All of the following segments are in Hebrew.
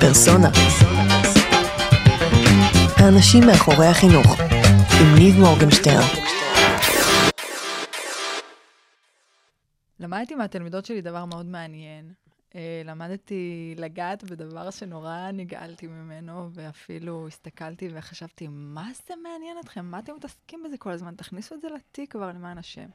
פרסונה. האנשים מאחורי החינוך, עם ניב מורגנשטרן. למדתי מהתלמידות שלי דבר מאוד מעניין. אה, למדתי לגעת בדבר שנורא נגעלתי ממנו, ואפילו הסתכלתי וחשבתי, מה זה מעניין אתכם? מה אתם מתעסקים בזה כל הזמן? תכניסו את זה לתיק כבר, למען השם.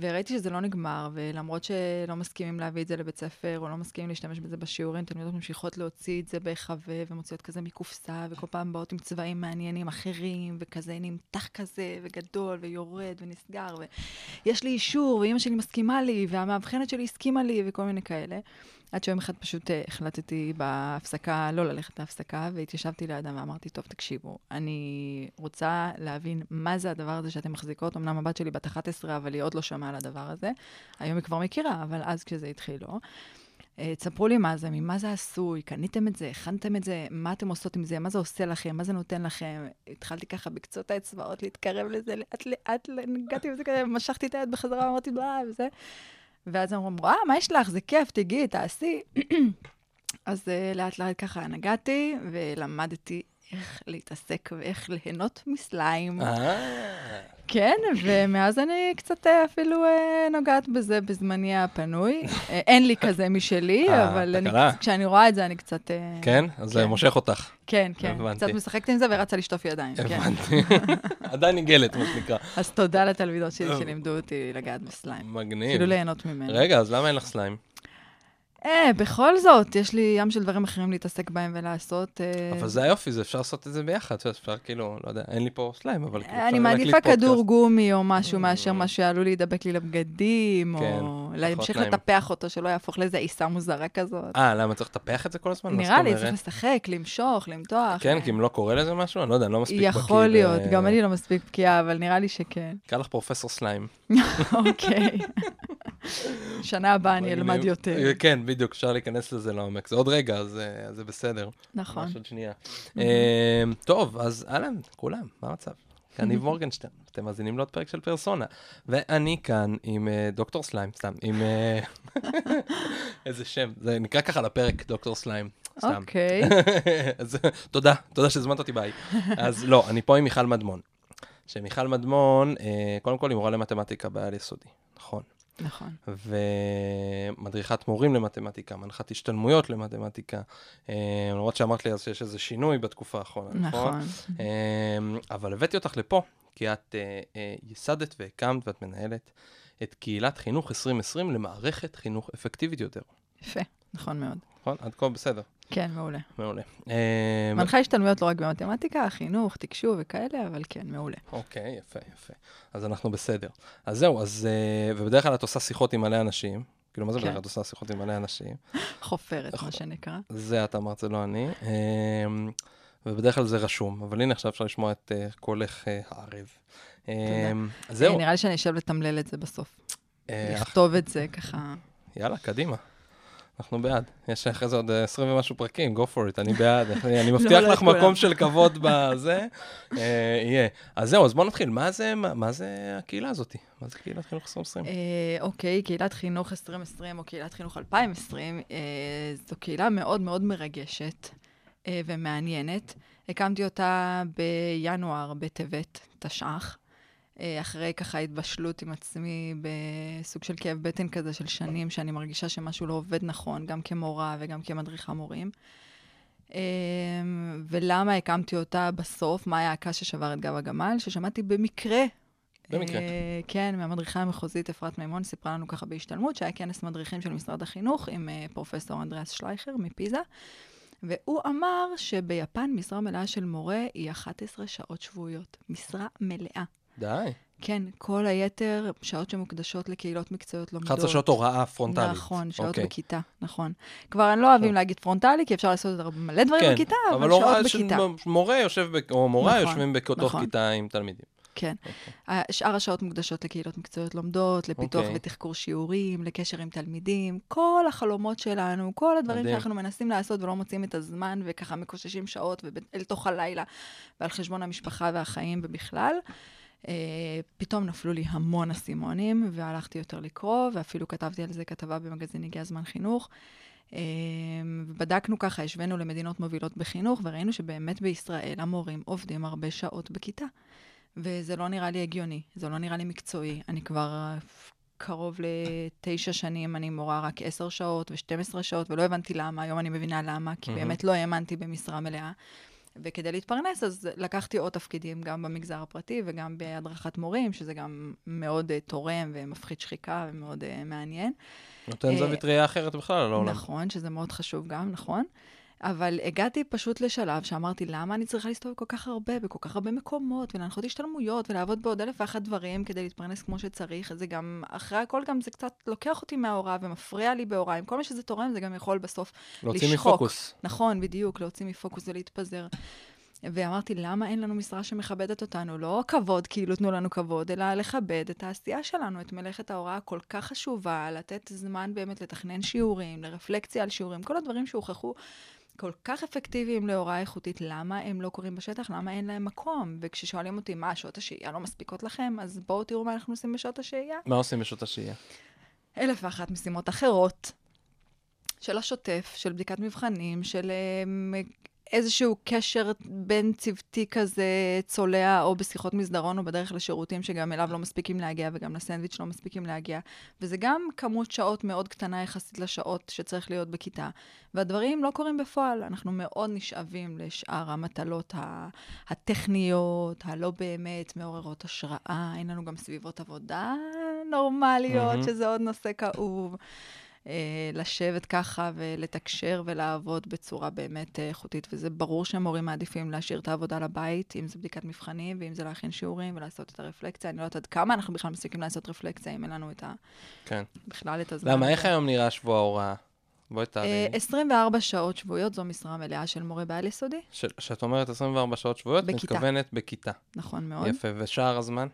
וראיתי שזה לא נגמר, ולמרות שלא מסכימים להביא את זה לבית ספר, או לא מסכימים להשתמש בזה בשיעורים, תלמידות ממשיכות להוציא את זה בהיחווה, ומוציאות כזה מקופסה, וכל פעם באות עם צבעים מעניינים אחרים, וכזה נמתח כזה, וגדול, ויורד, ונסגר, ויש לי אישור, ואימא שלי מסכימה לי, והמאבחנת שלי הסכימה לי, וכל מיני כאלה. עד שיום אחד פשוט אה, החלטתי בהפסקה לא ללכת להפסקה, והתיישבתי לידם ואמרתי, טוב, תקשיבו, אני רוצה להבין מה זה הדבר הזה שאתן מחזיקות. אמנם הבת שלי בת 11, אבל היא עוד לא שמעה על הדבר הזה. היום היא כבר מכירה, אבל אז כשזה התחיל, לא. אה, תספרו לי מה זה, ממה זה עשוי, קניתם את זה, הכנתם את זה, מה אתם עושות עם זה, מה זה עושה לכם, מה זה נותן לכם. התחלתי ככה בקצות האצבעות להתקרב לזה, לאט לאט, הגעתי לזה כזה, משכתי את היד בחזרה, אמרתי, בלה, וזה. ואז הם אמרו, אה, מה יש לך? זה כיף, תגיעי, תעשי. אז uh, לאט לאט ככה נגעתי, ולמדתי איך להתעסק ואיך ליהנות מסליים. אה. כן, ומאז אני קצת אה, אפילו אה, נוגעת בזה בזמני הפנוי. אין לי כזה משלי, אבל אני, כשאני רואה את זה, אני קצת... כן? אז זה כן. מושך אותך. כן, כן. הבנתי. קצת משחקת עם זה ורצה לשטוף ידיים. כן. הבנתי. עדיין ניגלת, מה שנקרא. אז תודה לתלמידות שלי שלימדו אותי לגעת בסליים. מגניב. אפילו ליהנות ממנו. רגע, אז למה אין לך סליים? אה, בכל זאת, יש לי ים של דברים אחרים להתעסק בהם ולעשות. אה... אבל זה היופי, זה אפשר לעשות את זה ביחד, אפשר כאילו, לא יודע, אין לי פה סליים, אבל כאילו, אני מעדיפה כדור גומי או משהו מאשר מה שעלול להידבק לי לבגדים, כן, או להמשיך לטפח אותו, שלא יהפוך לאיזה עיסה מוזרה כזאת. אה, למה צריך לטפח את זה כל הזמן? נראה לי, צריך לשחק, למשוך, למתוח. כן, כי אם לא קורה לזה משהו, אני לא יודע, אני לא מספיק בקיא. יכול להיות, גם אני לא מספיק בקיאה, אבל נראה לי שכן. קרא לך פרופסור סליים. אוקיי. שנה הבאה אני אלמד יותר. כן, בדיוק, אפשר להיכנס לזה לעומק. זה עוד רגע, אז זה בסדר. נכון. ממש עוד שנייה. אמ, טוב, אז אהלן, כולם, מה המצב? כאן ניב מורגנשטיין, אתם מאזינים לעוד פרק של פרסונה. ואני כאן עם אה, דוקטור סליים, סתם, עם... אה, איזה שם, זה נקרא ככה לפרק, דוקטור סליים. סתם. אוקיי. אז תודה, תודה שהזמנת אותי ביי. אז לא, אני פה עם מיכל מדמון. שמיכל מדמון, אה, קודם כל היא מורה למתמטיקה בעל יסודי, נכון. נכון. ומדריכת מורים למתמטיקה, מנחת השתלמויות למתמטיקה. אה, למרות שאמרת לי אז שיש איזה שינוי בתקופה האחרונה, נכון? נכון. אה, אבל הבאתי אותך לפה, כי את אה, ייסדת והקמת ואת מנהלת את קהילת חינוך 2020 למערכת חינוך אפקטיבית יותר. יפה, נכון מאוד. נכון? עד כה בסדר. כן, מעולה. מעולה. אה, מנחה השתלמויות לא רק במתמטיקה, חינוך, תקשוב וכאלה, אבל כן, מעולה. אוקיי, יפה, יפה. אז אנחנו בסדר. אז זהו, אז... אה, ובדרך כלל את עושה שיחות עם מלא אנשים. כאילו, מה זה בדרך כלל את עושה שיחות עם מלא אנשים? חופרת, מה שנקרא. זה את אמרת, זה לא אני. אה, ובדרך כלל זה רשום, אבל הנה עכשיו אפשר לשמוע את קולך הערב. זהו. נראה לי שאני אשב לתמלל את זה בסוף. לכתוב את זה ככה. יאללה, קדימה. אנחנו בעד. יש אחרי זה עוד 20 ומשהו פרקים, go for it, אני בעד. אני מבטיח לא, לא לך מקום של כבוד בזה, אה, יהיה. אז זהו, אז בואו נתחיל. מה זה, מה זה הקהילה הזאת? מה זה קהילת חינוך 2020? אה, אוקיי, קהילת חינוך 2020 או קהילת חינוך 2020, אה, זו קהילה מאוד מאוד מרגשת ומעניינת. הקמתי אותה בינואר, בטבת, תשע"ח. אה, אחרי ככה התבשלות עם עצמי בסוג של כאב בטן כזה של שנים, שאני מרגישה שמשהו לא עובד נכון, גם כמורה וגם כמדריכה מורים. אה, ולמה הקמתי אותה בסוף? מה היה הקש ששבר את גב הגמל? ששמעתי במקרה. במקרה. אה, כן, מהמדריכה המחוזית אפרת מימון סיפרה לנו ככה בהשתלמות, שהיה כנס מדריכים של משרד החינוך עם פרופסור אנדריאס שלייכר מפיזה. והוא אמר שביפן משרה מלאה של מורה היא 11 שעות שבועיות. משרה מלאה. די. כן, כל היתר, שעות שמוקדשות לקהילות מקצועיות לומדות. 11 שעות הוראה פרונטלית. נכון, שעות okay. אוקיי. בכיתה, נכון. כבר אני לא אוהבים להגיד פרונטלי, כי אפשר לעשות מלא דברים כן, בכיתה, אבל, אבל שעות בכיתה. אבל מורה יושב, או מורה נכון, יושבים בתוך נכון. כיתה עם תלמידים. כן. Okay. אוקיי. שאר השעות מוקדשות לקהילות מקצועיות לומדות, לפיתוח okay. אוקיי. ותחקור שיעורים, לקשר עם תלמידים, כל החלומות שלנו, כל הדברים מדהים. שאנחנו מנסים לעשות ולא מוצאים את הזמן, וככה מקוששים שעות אל תוך הלילה, ועל חשבון המשפחה והחיים ובכלל. Uh, פתאום נפלו לי המון אסימונים, והלכתי יותר לקרוא, ואפילו כתבתי על זה כתבה במגזין הגיע הזמן חינוך. בדקנו ככה, השווינו למדינות מובילות בחינוך, וראינו שבאמת בישראל המורים עובדים הרבה שעות בכיתה. וזה לא נראה לי הגיוני, זה לא נראה לי מקצועי. אני כבר קרוב לתשע שנים, אני מורה רק עשר שעות ו-12 שעות, ולא הבנתי למה, היום אני מבינה למה, כי mm-hmm. באמת לא האמנתי במשרה מלאה. וכדי להתפרנס, אז לקחתי עוד תפקידים, גם במגזר הפרטי וגם בהדרכת מורים, שזה גם מאוד uh, תורם ומפחית שחיקה ומאוד uh, מעניין. נותן זווית ראייה אחרת בכלל על העולם. נכון, שזה מאוד חשוב גם, נכון. אבל הגעתי פשוט לשלב שאמרתי, למה אני צריכה להסתובב כל כך הרבה, בכל כך הרבה מקומות, ולהנחות השתלמויות, ולעבוד בעוד אלף ואחת דברים כדי להתפרנס כמו שצריך. זה גם, אחרי הכל גם זה קצת לוקח אותי מההוראה ומפריע לי בהוראה. עם כל מה שזה תורם, זה גם יכול בסוף להוציא לשחוק. מפוקוס. נכון, בדיוק, להוציא מפוקוס ולהתפזר. ואמרתי, למה אין לנו משרה שמכבדת אותנו? לא כבוד, כאילו תנו לנו כבוד, אלא לכבד את העשייה שלנו, את מלאכת ההוראה הכל כך חשובה, לתת זמן באמת לתכנן שיעורים, לרפלקציה על שיעורים, כל הדברים שהוכחו כל כך אפקטיביים להוראה איכותית, למה הם לא קורים בשטח? למה אין להם מקום? וכששואלים אותי, מה, שעות השהייה לא מספיקות לכם? אז בואו תראו מה אנחנו עושים בשעות השהייה. מה עושים בשעות השהייה? אלף ואחת משימות אחרות. של השוטף, של בדיקת מבחנים, של אה, איזשהו קשר בין צוותי כזה צולע, או בשיחות מסדרון, או בדרך לשירותים, שגם אליו לא מספיקים להגיע, וגם לסנדוויץ' לא מספיקים להגיע. וזה גם כמות שעות מאוד קטנה יחסית לשעות שצריך להיות בכיתה. והדברים לא קורים בפועל. אנחנו מאוד נשאבים לשאר המטלות הטכניות, הלא באמת מעוררות השראה. אין לנו גם סביבות עבודה נורמליות, mm-hmm. שזה עוד נושא כאוב. אה, לשבת ככה ולתקשר ולעבוד בצורה באמת אה, איכותית. וזה ברור שהמורים מעדיפים להשאיר את העבודה לבית, אם זה בדיקת מבחנים ואם זה להכין שיעורים ולעשות את הרפלקציה. אני לא יודעת עד כמה אנחנו בכלל מספיקים לעשות רפלקציה, אם אין לנו את ה... כן. בכלל את הזמן. למה, איך היום נראה שבוע ההוראה? בואי תעלי. 24 שעות שבועיות זו משרה מלאה של מורה בעל יסודי. כשאת אומרת 24 שעות שבועיות, בכיתה. מתכוונת בכיתה. נכון מאוד. יפה, ושאר הזמן?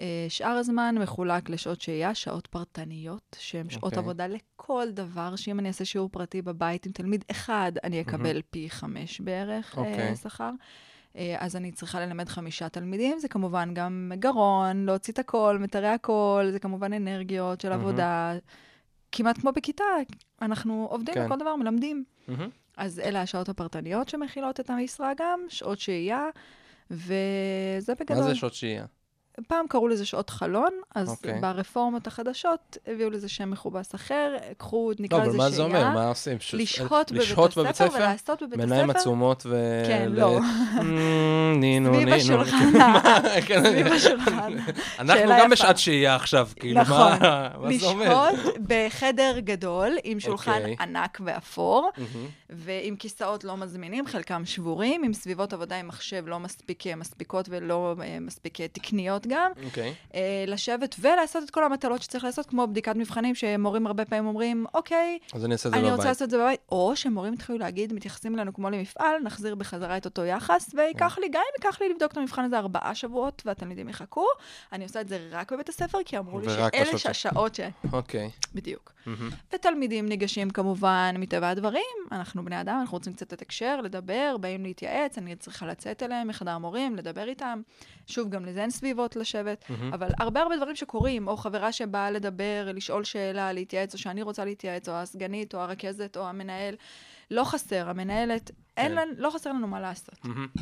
אה, שאר הזמן מחולק לשעות שהייה, שעות פרטניות, שהן שעות okay. אוקיי. עבודה לכל דבר, שאם אני אעשה שיעור פרטי בבית עם תלמיד אחד, אני אקבל mm-hmm. פי חמש בערך okay. אוקיי. שכר. אה, אז אני צריכה ללמד חמישה תלמידים, זה כמובן גם גרון, להוציא את הכל, מטרי הכל, זה כמובן אנרגיות של עבודה. כמעט כמו בכיתה, אנחנו עובדים כן. בכל דבר, מלמדים. Mm-hmm. אז אלה השעות הפרטניות שמכילות את המשרה גם, שעות שהייה, וזה בגדול. מה זה שעות שהייה? פעם קראו לזה שעות חלון, אז okay. אוקיי. ברפורמות החדשות הביאו לזה שם מכובס אחר, קחו, נקרא לזה שהייה. לא, אבל מה זה אומר? מה עושים? לשהות בבית הספר, בבית הספר ולעשות בבית הספר. מעיניים עצומות ו... כן, לא. נינו, נינו. סביב השולחן. כן, סביב השולחן. אנחנו גם בשעת שהייה עכשיו, כאילו, מה זה אומר? לשהות בחדר גדול, עם שולחן אוקיי. ענק ואפור, ועם כיסאות לא מזמינים, חלקם שבורים, עם סביבות עבודה עם מחשב לא מספיק מספיקות ולא אה, מספיק תקניות גם. אוקיי. אה, לשבת ולעשות את כל המטלות שצריך לעשות, כמו בדיקת מבחנים, שמורים הרבה פעמים אומרים, אוקיי, אז אני אעשה בבית. אני רוצה לעשות את זה בבית. או שמורים התחילו להגיד, מתייחסים אלינו כמו למפעל, נחזיר בחזרה את אותו יחס, וייקח לי, גם אם ייקח לי לבדוק את המבחן הזה ארבעה שבועות, והתלמידים יחכו, אני עושה את זה רק בבית הספר, כי אמרו לי שאלה השעות ש... אוקיי. בדיוק. ותלמידים ניגשים כמובן, מטבע הדברים, אנחנו בני אדם, אנחנו רוצים קצת לתקשר, לדבר, באים להתייעץ, אני צריכה לצאת אליהם מחדר המורים, לדבר איתם. שוב, גם לזה אין סביבות לשבת, mm-hmm. אבל הרבה הרבה דברים שקורים, או חברה שבאה לדבר, לשאול שאלה, להתייעץ, או שאני רוצה להתייעץ, או הסגנית, או הרכזת, או המנהל, לא חסר, המנהלת, אין כן. לנו, לא חסר לנו מה לעשות. Mm-hmm.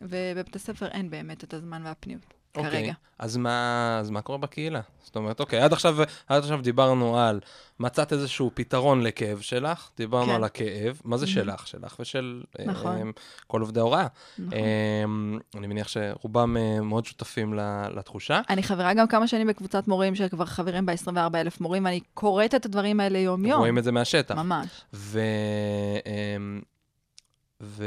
ובבית הספר אין באמת את הזמן והפניות. אוקיי, כרגע. אז מה, אז מה קורה בקהילה? זאת אומרת, אוקיי, עד עכשיו, עד עכשיו דיברנו על מצאת איזשהו פתרון לכאב שלך, דיברנו כן. על הכאב, מה זה mm-hmm. שלך? שלך ושל נכון. um, כל עובדי ההוראה. נכון. Um, אני מניח שרובם uh, מאוד שותפים לתחושה. אני חברה גם כמה שנים בקבוצת מורים שכבר חברים ב-24 אלף מורים, ואני קוראת את הדברים האלה יום-יום. רואים את זה מהשטח. ממש. ו... Um, ו...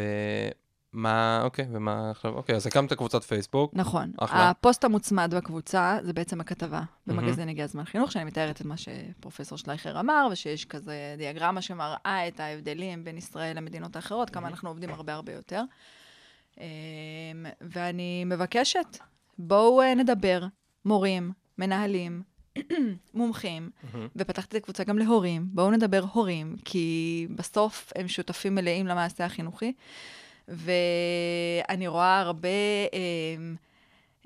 מה, אוקיי, ומה עכשיו, אוקיי, אז הקמת קבוצת פייסבוק. נכון. אחלה. הפוסט המוצמד בקבוצה זה בעצם הכתבה במגזין הגיע הזמן חינוך, שאני מתארת את מה שפרופסור שלייכר אמר, ושיש כזה דיאגרמה שמראה את ההבדלים בין ישראל למדינות האחרות, כמה אנחנו עובדים הרבה הרבה יותר. אמ, ואני מבקשת, בואו אה, נדבר, מורים, מנהלים, מומחים, ופתחתי את הקבוצה גם להורים. בואו נדבר הורים, כי בסוף הם שותפים מלאים למעשה החינוכי. ואני רואה הרבה...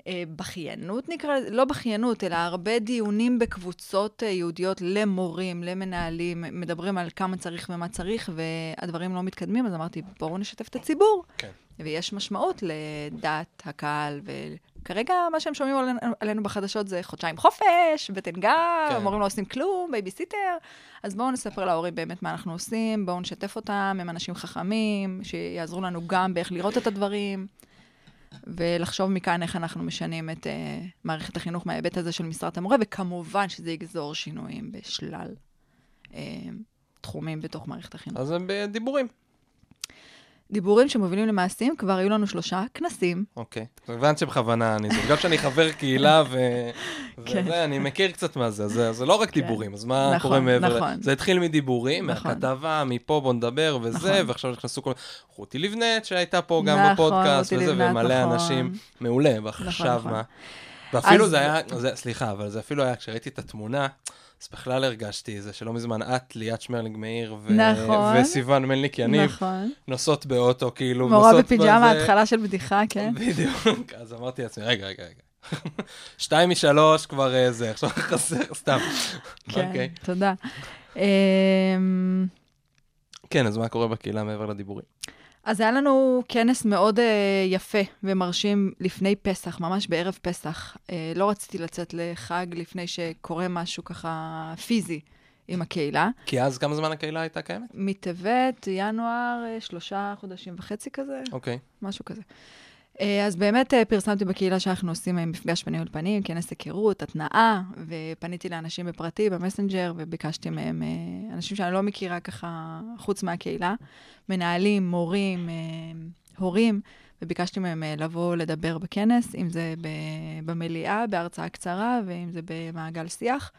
אה, בכיינות נקרא לזה, לא בכיינות, אלא הרבה דיונים בקבוצות אה, ייעודיות למורים, למנהלים, מדברים על כמה צריך ומה צריך, והדברים לא מתקדמים, אז אמרתי, בואו נשתף את הציבור. כן. ויש משמעות לדעת הקהל, וכרגע מה שהם שומעים עלינו, עלינו בחדשות זה חודשיים חופש, בטן גב, כן. המורים לא עושים כלום, בייביסיטר. אז בואו נספר להורים באמת מה אנחנו עושים, בואו נשתף אותם, הם אנשים חכמים, שיעזרו לנו גם באיך לראות את הדברים. ולחשוב מכאן איך אנחנו משנים את uh, מערכת החינוך מההיבט הזה של משרת המורה, וכמובן שזה יגזור שינויים בשלל uh, תחומים בתוך מערכת החינוך. אז הם בדיבורים. דיבורים שמובילים למעשים, כבר היו לנו שלושה כנסים. אוקיי. Okay. הבנת שבכוונה אני, בגלל שאני חבר קהילה ו... כן. וזה, אני מכיר קצת מה זה, זה, זה לא רק כן. דיבורים, אז מה נכון, קורה מעבר? נכון. זה התחיל מדיבורים, נכון. מהכתבה, מפה בוא נדבר וזה, נכון. ועכשיו נכנסו כל... רותי לבנת שהייתה פה גם נכון, בפודקאסט וזה, לבנת, ומלא נכון. אנשים, מעולה, ועכשיו נכון, נכון. מה? ואפילו אז... זה היה, זה, סליחה, אבל זה אפילו היה, כשראיתי את התמונה, אז בכלל הרגשתי זה שלא מזמן את, ליאת שמרלינג מאיר, ו... נכון, וסיוון מלניק יניב, נכון. נוסעות באוטו, כאילו, מורה בפיג'מה, התחלה של בדיחה, כן. בדיוק, אז אמרתי לעצמי, רגע, רגע, רגע. שתיים משלוש כבר אה, זה, עכשיו חסר, סתם. כן, אוקיי. תודה. כן, אז מה קורה בקהילה מעבר לדיבורים? אז היה לנו כנס מאוד uh, יפה ומרשים לפני פסח, ממש בערב פסח. Uh, לא רציתי לצאת לחג לפני שקורה משהו ככה פיזי עם הקהילה. כי אז כמה זמן הקהילה הייתה קיימת? מטבת, ינואר, uh, שלושה חודשים וחצי כזה. אוקיי. Okay. משהו כזה. אה, אז באמת אה, פרסמתי בקהילה שאנחנו עושים אה, מפגש פנים אל פנים, כנס היכרות, התנאה, ופניתי לאנשים בפרטי, במסנג'ר, וביקשתי מהם, אנשים שאני לא מכירה ככה חוץ מהקהילה, מנהלים, מורים, הורים, וביקשתי מהם לבוא לדבר בכנס, אם זה במליאה, בהרצאה קצרה, ואם זה במעגל שיח.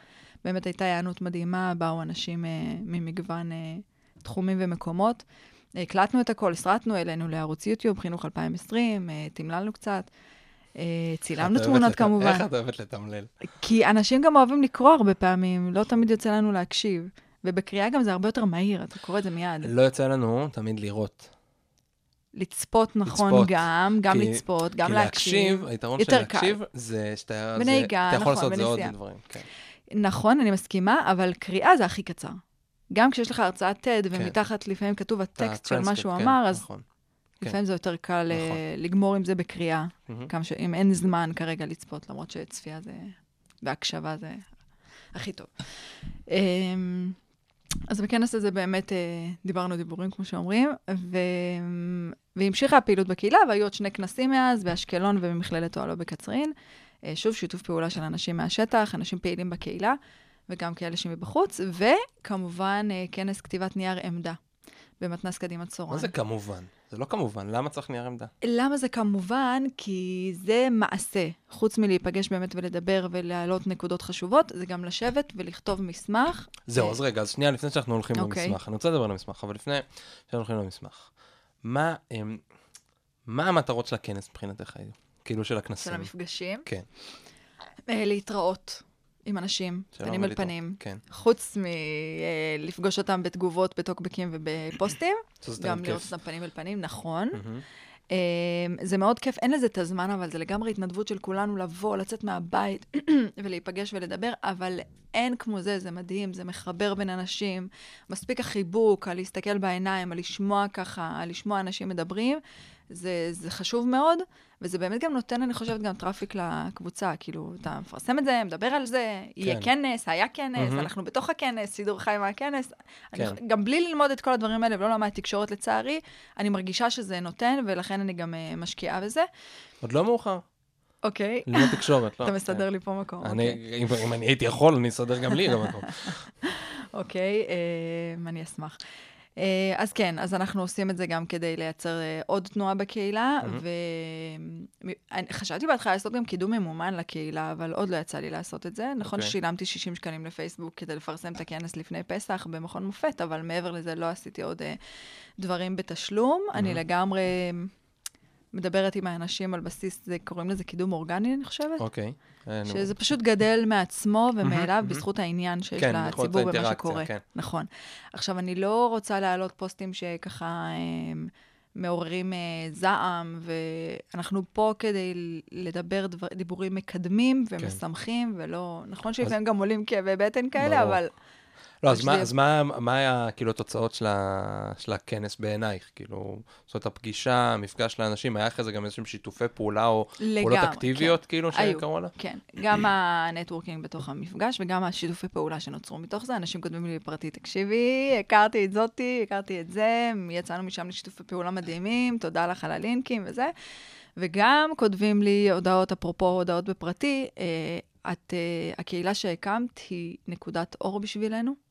באמת הייתה היענות מדהימה, באו אנשים ממגוון תחומים ומקומות. הקלטנו את הכל, הסרטנו אלינו לערוץ יוטיוב, חינוך 2020, אה, תמללנו קצת. אה, צילמנו תמונות לת... כמובן. איך את אוהבת לתמלל? כי אנשים גם אוהבים לקרוא הרבה פעמים, לא תמיד יוצא לנו להקשיב. ובקריאה גם זה הרבה יותר מהיר, אתה קורא את זה מיד. לא יוצא לנו תמיד לראות. לצפות נכון לצפות. גם, גם כי, לצפות, גם כי להקשיב. כי להקשיב, היתרון של להקשיב קל. זה שאתה... בנהיגה, נכון. אתה יכול לעשות זה עוד דברים, כן. נכון, אני מסכימה, אבל קריאה זה הכי קצר. גם כשיש לך הרצאת TED, כן. ומתחת לפעמים כתוב הטקסט של מה שהוא כן, אמר, אז נכון. לפעמים כן. זה יותר קל אה, נכון. לגמור עם זה בקריאה. כמה ש... אם אין זמן כרגע לצפות, למרות שצפייה זה... והקשבה זה הכי טוב. אמ, אז בכנס הזה באמת אה, דיברנו דיבורים, כמו שאומרים, ו... והמשיכה הפעילות בקהילה, והיו עוד שני כנסים מאז, באשקלון ובמכללת אוהלו בקצרין. אה, שוב, שיתוף פעולה של אנשים מהשטח, אנשים פעילים בקהילה. וגם כאלה שמבחוץ, וכמובן אה, כנס כתיבת נייר עמדה במתנ"ס קדימה צורן. מה זה כמובן? זה לא כמובן, למה צריך נייר עמדה? למה זה כמובן? כי זה מעשה. חוץ מלהיפגש באמת ולדבר ולהעלות נקודות חשובות, זה גם לשבת ולכתוב מסמך. זהו, אז רגע, אז שנייה לפני שאנחנו הולכים okay. אוקיי. למסמך. אני רוצה לדבר על המסמך, אבל לפני שאנחנו הולכים למסמך. מה, אמ, מה המטרות של הכנס מבחינתך, כאילו של הכנסים? של המפגשים? כן. אה, להתראות. עם אנשים, פנים אל פנים. כן. חוץ מלפגוש אותם בתגובות, בטוקבקים ובפוסטים. גם לראות אותם פנים אל פנים, נכון. אמ, זה מאוד כיף, אין לזה את הזמן, אבל זה לגמרי התנדבות של כולנו לבוא, לצאת מהבית ולהיפגש ולדבר, אבל אין כמו זה, זה מדהים, זה מחבר בין אנשים. מספיק החיבוק, על להסתכל בעיניים, על לשמוע ככה, על לשמוע אנשים מדברים, זה, זה חשוב מאוד, וזה באמת גם נותן, אני חושבת, גם traffic לקבוצה. כאילו, אתה מפרסם את זה, מדבר על זה, כן. יהיה כנס, היה כנס, mm-hmm. אנחנו בתוך הכנס, שידור חי מהכנס. כן. אני, גם בלי ללמוד את כל הדברים האלה ולא למד תקשורת לצערי, אני מרגישה שזה נותן, ולכן אני גם uh, משקיעה בזה. עוד לא מאוחר. אוקיי. ללמוד תקשורת, לא. אתה מסדר לי פה מקום. אני, אוקיי. אם, אם אני הייתי יכול, אני אסדר גם לי גם מקום. אוקיי, אה, אני אשמח. אה, אז כן, אז אנחנו עושים את זה גם כדי לייצר אה, עוד תנועה בקהילה, וחשבתי בהתחלה לעשות גם קידום ממומן לקהילה, אבל עוד לא יצא לי לעשות את זה. נכון okay. אוקיי. ששילמתי 60 שקלים לפייסבוק כדי לפרסם את הכנס לפני פסח במכון מופת, אבל מעבר לזה לא עשיתי עוד uh, דברים בתשלום. Mm-hmm. אני לגמרי מדברת עם האנשים על בסיס, זה, קוראים לזה קידום אורגני, אני חושבת. אוקיי. Okay. שזה פשוט גדל מעצמו ומאליו בזכות העניין שיש כן, לציבור במה שקורה. כן. נכון. עכשיו, אני לא רוצה להעלות פוסטים שככה הם, מעוררים uh, זעם, ואנחנו פה כדי לדבר דבר, דיבורים מקדמים. ומשמחים, כן. ולא... נכון שלפעמים אז... גם עולים כאבי בטן כאלה, ברור. אבל... לא, אז, מה, אז מה, מה היה, כאילו, התוצאות של, ה, של הכנס בעינייך? כאילו, זאת אומרת, הפגישה, המפגש לאנשים, היה אחרי זה גם איזשהם שיתופי פעולה או לגמרי, פעולות אקטיביות, כן. כאילו, שקראו לה? כן, גם ה networking בתוך המפגש וגם השיתופי פעולה שנוצרו מתוך זה. אנשים כותבים לי בפרטי, תקשיבי, הכרתי את זאתי, הכרתי את זה, יצאנו משם לשיתופי פעולה מדהימים, תודה לך על הלינקים וזה. וגם כותבים לי הודעות, אפרופו הודעות בפרטי, אה, את, uh, הקהילה שהקמת היא נקודת אור בשבילנו.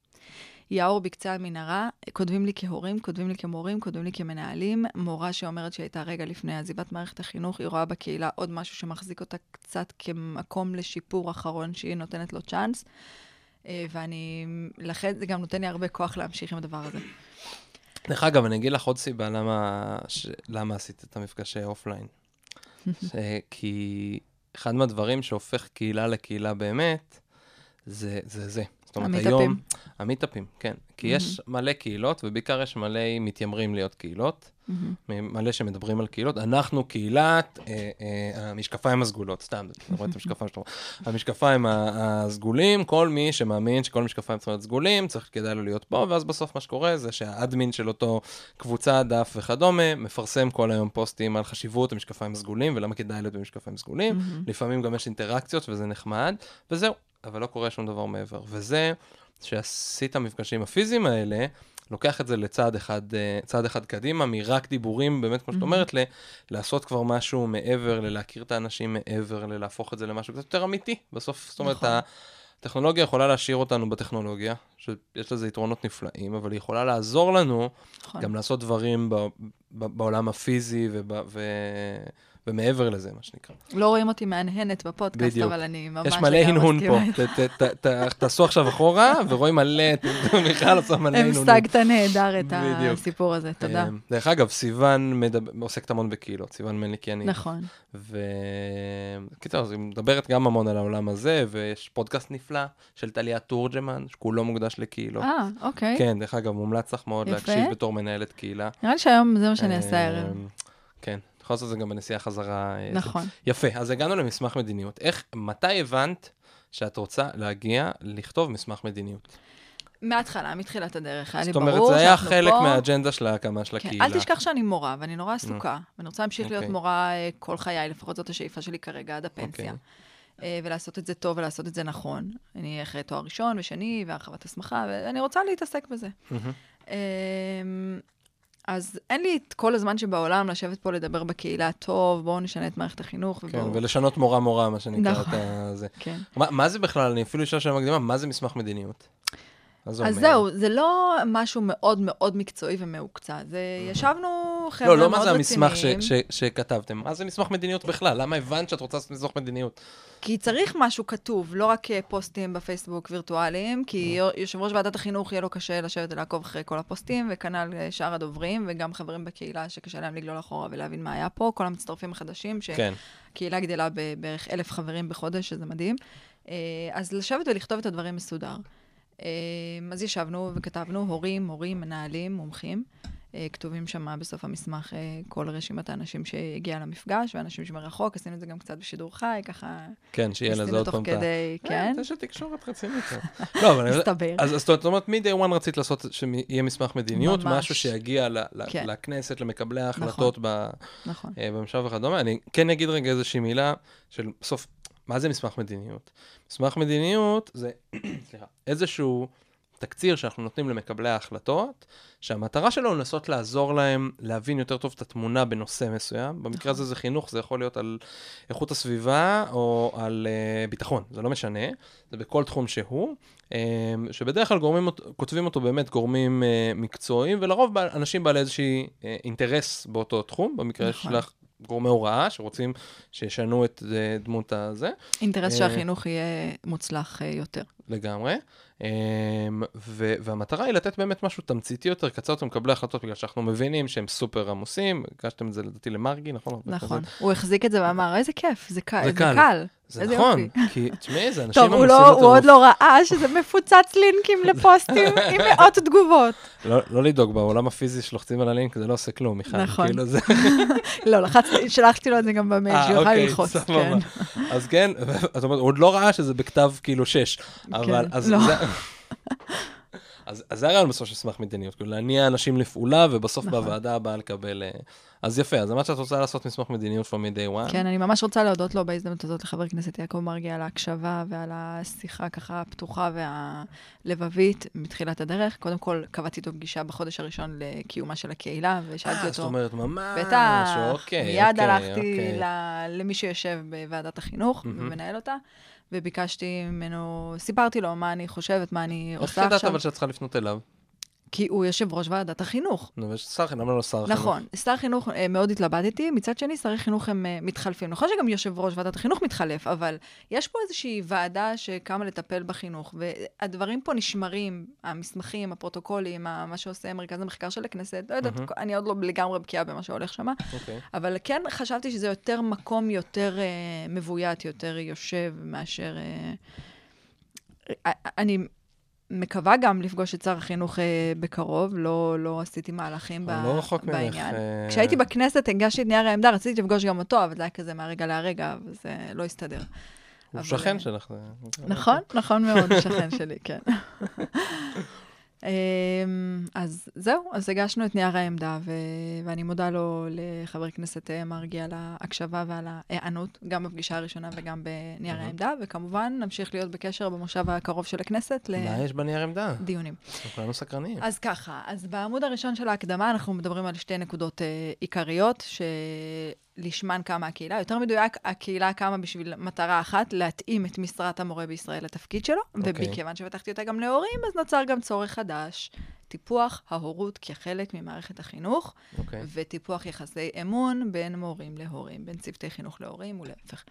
היא האור בקצה המנהרה. כותבים לי כהורים, כותבים לי כמורים, כותבים לי כמנהלים. מורה שאומרת שהיא הייתה רגע לפני עזיבת מערכת החינוך, היא רואה בקהילה עוד משהו שמחזיק אותה קצת כמקום לשיפור אחרון שהיא נותנת לו צ'אנס. אה, ואני, לכן זה גם נותן לי הרבה כוח להמשיך עם הדבר הזה. דרך אגב, אני אגיד לך עוד סיבה למה, ש... למה עשית את המפגשי אופליין. כי אחד מהדברים שהופך קהילה לקהילה באמת, זה זה. זה. זאת אומרת, המיטאפים. היום... המיטאפים, כן. כי mm-hmm. יש מלא קהילות, ובעיקר יש מלא מתיימרים להיות קהילות, mm-hmm. מלא שמדברים על קהילות. אנחנו קהילת אה, אה, המשקפיים הסגולות, סתם, אתה רואה את המשקפיים שאתה רואה. המשקפיים הסגולים, כל מי שמאמין שכל משקפיים צריכים להיות סגולים, צריך, כדאי לו להיות פה, ואז בסוף מה שקורה זה שהאדמין של אותו קבוצה, דף וכדומה, מפרסם כל היום פוסטים על חשיבות המשקפיים הסגולים, ולמה כדאי להיות במשקפיים סגולים. Mm-hmm. לפעמים גם יש אינטראקציות וזה נחמד, וזהו. אבל לא קורה שום דבר מעבר. וזה שעשית המפגשים הפיזיים האלה, לוקח את זה לצעד אחד, אה, צעד אחד קדימה, מרק דיבורים, באמת, כמו שאת אומרת, ל- לעשות כבר משהו מעבר, ללהכיר את האנשים מעבר, ללהפוך את זה למשהו קצת יותר אמיתי. בסוף, זאת אומרת, נכון. הטכנולוגיה יכולה להשאיר אותנו בטכנולוגיה, שיש לזה יתרונות נפלאים, אבל היא יכולה לעזור לנו נכון. גם לעשות דברים ב- ב- בעולם הפיזי וב- ו- ומעבר לזה, מה שנקרא. לא רואים אותי מהנהנת בפודקאסט, אבל אני ממש... יש מלא הנהון פה. תעשו עכשיו אחורה, ורואים מלא, מיכל עושה מלא הנהונים. המשגת נהדר את הסיפור הזה, תודה. אמ, דרך אגב, סיוון עוסקת המון בקהילות, סיוון מליקיאני. נכון. וקיצר, היא מדברת גם המון על העולם הזה, ויש פודקאסט נפלא של טליה תורג'מן, שכולו מוקדש לקהילות. אה, אוקיי. כן, דרך אגב, מומלץ לך מאוד להקשיב בתור מנהלת קהילה. נראה לי שהיום זה מה שאני אעשה הערב. אמ, כן, יכול לעשות את זה גם בנסיעה חזרה. אה, נכון. יפה, אז הגענו למסמך מדיניות. איך, מתי הבנת שאת רוצה להגיע לכתוב מסמך מדיניות? מההתחלה, מתחילת הדרך, היה לי ברור שאנחנו פה... זאת אומרת, זה היה חלק פה... מהאג'נדה של ההקמה של כן, הקהילה. אל תשכח שאני מורה, ואני נורא עסוקה, ואני רוצה להמשיך okay. להיות אוקיי. מורה אה, כל חיי, לפחות זאת השאיפה שלי כרגע עד הפנסיה. Okay. אוקיי. ולעשות את זה טוב ולעשות את זה נכון. אני אחרי תואר ראשון ושני, והרחבת הסמכה, ואני רוצה להתעסק בזה. Mm-hmm. אז אין לי את כל הזמן שבעולם לשבת פה לדבר בקהילה, טוב, בואו נשנה את מערכת החינוך. כן, ובואו... ולשנות מורה-מורה, מה שנקרא נכון. את זה. כן. מה, מה זה בכלל, אני אפילו אשאל שאלה מקדימה, מה זה מסמך מדיניות? אז אומר. זהו, זה לא משהו מאוד מאוד מקצועי ומהוקצע. זה ישבנו חבר'ה מאוד רציניים. לא, לא מה זה המסמך שכתבתם, מה זה מסמך מדיניות בכלל? למה הבנת שאת רוצה לעשות מסמך מדיניות? כי צריך משהו כתוב, לא רק פוסטים בפייסבוק וירטואליים, כי יושב ראש ועדת החינוך יהיה לו קשה לשבת ולעקוב אחרי כל הפוסטים, וכנ"ל שאר הדוברים, וגם חברים בקהילה שקשה להם לגלול אחורה ולהבין מה היה פה, כל המצטרפים החדשים. שהקהילה כן. גדלה בבערך אלף חברים בחודש, שזה מדהים. אה, אז לשבת ולכתוב את הדברים מסודר. אמ, אז ישבנו וכתבנו, הורים, מורים, מנהלים, מומחים. אה, כתובים שם בסוף המסמך אה, כל רשימת האנשים שהגיעה למפגש, ואנשים שמרחוק, עשינו את זה גם קצת בשידור חי, ככה... כן, שיהיה לזה עוד פעם את ה... כן. זה שתקשורת רצינית. לא, אבל... מסתבר. אז זאת אומרת, מ-day one רצית לעשות, שיהיה מסמך מדיניות, משהו שיגיע כן. לכנסת, למקבלי ההחלטות נכון. נכון. אה, בממשלה וכדומה. אני כן אגיד רגע איזושהי מילה של בסוף, מה זה מסמך מדיניות? מסמך מדיניות זה, סליחה, איזשהו תקציר שאנחנו נותנים למקבלי ההחלטות, שהמטרה שלו לנסות לעזור להם להבין יותר טוב את התמונה בנושא מסוים. במקרה הזה זה חינוך, זה יכול להיות על איכות הסביבה או על uh, ביטחון, זה לא משנה, זה בכל תחום שהוא, uh, שבדרך כלל גורמים, כותבים אותו באמת גורמים uh, מקצועיים, ולרוב אנשים בעלי איזשהי uh, אינטרס באותו תחום, במקרה נכון. שלך גורמי הוראה שרוצים שישנו את דמות הזה. אינטרס שהחינוך יהיה מוצלח יותר. לגמרי. ו- והמטרה היא לתת באמת משהו תמציתי יותר, קצר יותר מקבלי החלטות, בגלל שאנחנו מבינים שהם סופר עמוסים, הגשתם את זה לדעתי למרגי, נכון? נכון, הוא החזיק את זה ואמר, איזה כיף, זה קל. זה קל. זה נכון, כי תשמעי, זה אנשים עמוסים טוב, הוא עוד לא ראה שזה מפוצץ לינקים לפוסטים עם מאות תגובות. לא, לא לדאוג, בעולם הפיזי שלוחצים על הלינק, זה לא עושה כלום, מיכל. נכון. כאילו זה... לא, לחצתי, שלחתי לו את זה גם במייל, אה, שיוכל אוקיי, ללחוץ, כן. אז כן, זאת אומרת, הוא עוד לא ראה שזה בכתב כאילו שש, אבל... כן, לא. אז, אז זה הרעיון בסוף של מסמך מדיניות, כאילו להניע אנשים לפעולה, ובסוף נכון. בוועדה הבאה לקבל... אה, אז יפה, אז אמרת שאת רוצה לעשות מסמך מדיניות from day one. כן, אני ממש רוצה להודות לו בהזדמנות הזאת לחבר הכנסת יעקב מרגי על ההקשבה ועל השיחה ככה הפתוחה והלבבית מתחילת הדרך. קודם כל, קבעתי איתו פגישה בחודש הראשון לקיומה של הקהילה, ושאלתי אה, אותו... זאת אומרת, ממש, בטח, אוקיי, מיד אוקיי, הלכתי אוקיי. ל- למי שיושב בוועדת החינוך מהמם. ומנהל אותה, וביקשתי ממנו, סיפרתי לו מה אני חושבת, מה אני איך עושה ידעת עכשיו, אבל שאת צריכה לפנות אליו? כי הוא יושב ראש ועדת החינוך. נו, ויש שר חינוך, למה לא שר חינוך? נכון, שר חינוך אה, מאוד התלבטתי, מצד שני שרי חינוך הם אה, מתחלפים. נכון שגם יושב ראש ועדת החינוך מתחלף, אבל יש פה איזושהי ועדה שקמה לטפל בחינוך, והדברים פה נשמרים, המסמכים, הפרוטוקולים, מה שעושה מרכז המחקר של הכנסת, לא יודעת. אני עוד לא לגמרי בקיאה במה שהולך שם, אוקיי. אבל כן חשבתי שזה יותר מקום יותר אה, מבוית, יותר יושב, מאשר... אני מקווה גם לפגוש את שר החינוך אה, בקרוב, לא, לא עשיתי מהלכים ב, הוא לא רחוק ממך. בעניין. אה, כשהייתי בכנסת הגשתי את נייר העמדה, רציתי לפגוש גם אותו, אבל זה היה כזה מהרגע להרגע, וזה לא הסתדר. הוא אבל- שכן שלך. זה- נכון, נכון מאוד, שכן שלי, כן. אמ, אז זהו, אז הגשנו את נייר העמדה, ו- ואני מודה לו, לחבר הכנסת אה, מרגי, על ההקשבה ועל ההיענות, גם בפגישה הראשונה וגם בנייר אהה. העמדה, וכמובן, נמשיך להיות בקשר במושב הקרוב של הכנסת מה יש בנייר עמדה? לדיונים. אנחנו כולנו סקרנים. אז ככה, אז בעמוד הראשון של ההקדמה אנחנו מדברים על שתי נקודות אה, עיקריות, שלשמן קמה הקהילה. יותר מדויק, הקהילה קמה בשביל מטרה אחת, להתאים את משרת המורה בישראל לתפקיד שלו, אוקיי. ובכיוון שפתחתי אותה גם להורים, אז נוצר גם צורך חדש. טיפוח ההורות כחלק ממערכת החינוך, אוקיי. וטיפוח יחסי אמון בין מורים להורים, בין צוותי חינוך להורים ולהפך.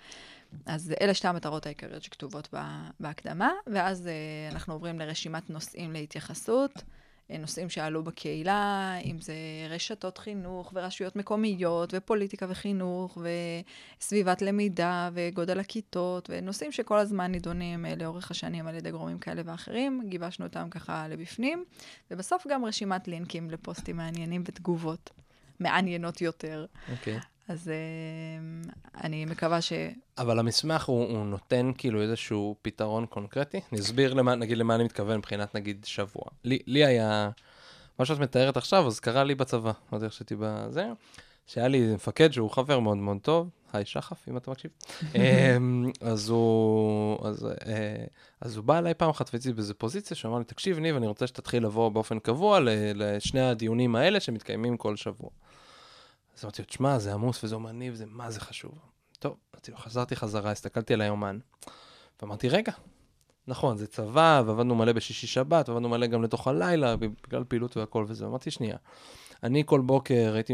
אז אלה שתי המטרות העיקריות שכתובות בה- בהקדמה, ואז אה, אנחנו עוברים לרשימת נושאים להתייחסות. אה, נושאים שעלו בקהילה, אם זה רשתות חינוך ורשויות מקומיות ופוליטיקה וחינוך וסביבת למידה וגודל הכיתות ונושאים שכל הזמן נידונים אה, לאורך השנים על ידי גורמים כאלה ואחרים. גיבשנו אותם ככה לבפנים, ובסוף גם רשימת לינקים לפוסטים מעניינים ותגובות מעניינות יותר. אוקיי. אז אה, אני מקווה ש... אבל המסמך הוא, הוא נותן כאילו איזשהו פתרון קונקרטי? אני אסביר למה, נגיד למה אני מתכוון מבחינת נגיד שבוע. לי, לי היה, מה שאת מתארת עכשיו, אז קרה לי בצבא, לא יודע איך שהייתי בזה, שהיה לי מפקד שהוא חבר מאוד מאוד טוב, היי שחף, אם אתה מקשיב. אמ, אז הוא, אז, אה, אז הוא בא אליי פעם אחת והציב באיזה פוזיציה, שהוא אמר לי, תקשיב ניב, אני רוצה שתתחיל לבוא באופן קבוע לשני הדיונים האלה שמתקיימים כל שבוע. אז אמרתי לו, תשמע, זה עמוס וזה אומר, ניב, זה מה זה חשוב. טוב, אמרתי לו, חזרתי חזרה, הסתכלתי על היומן, ואמרתי, רגע, נכון, זה צבא, ועבדנו מלא בשישי שבת, ועבדנו מלא גם לתוך הלילה, בגלל פעילות והכל וזה. אמרתי, שנייה, אני כל בוקר הייתי,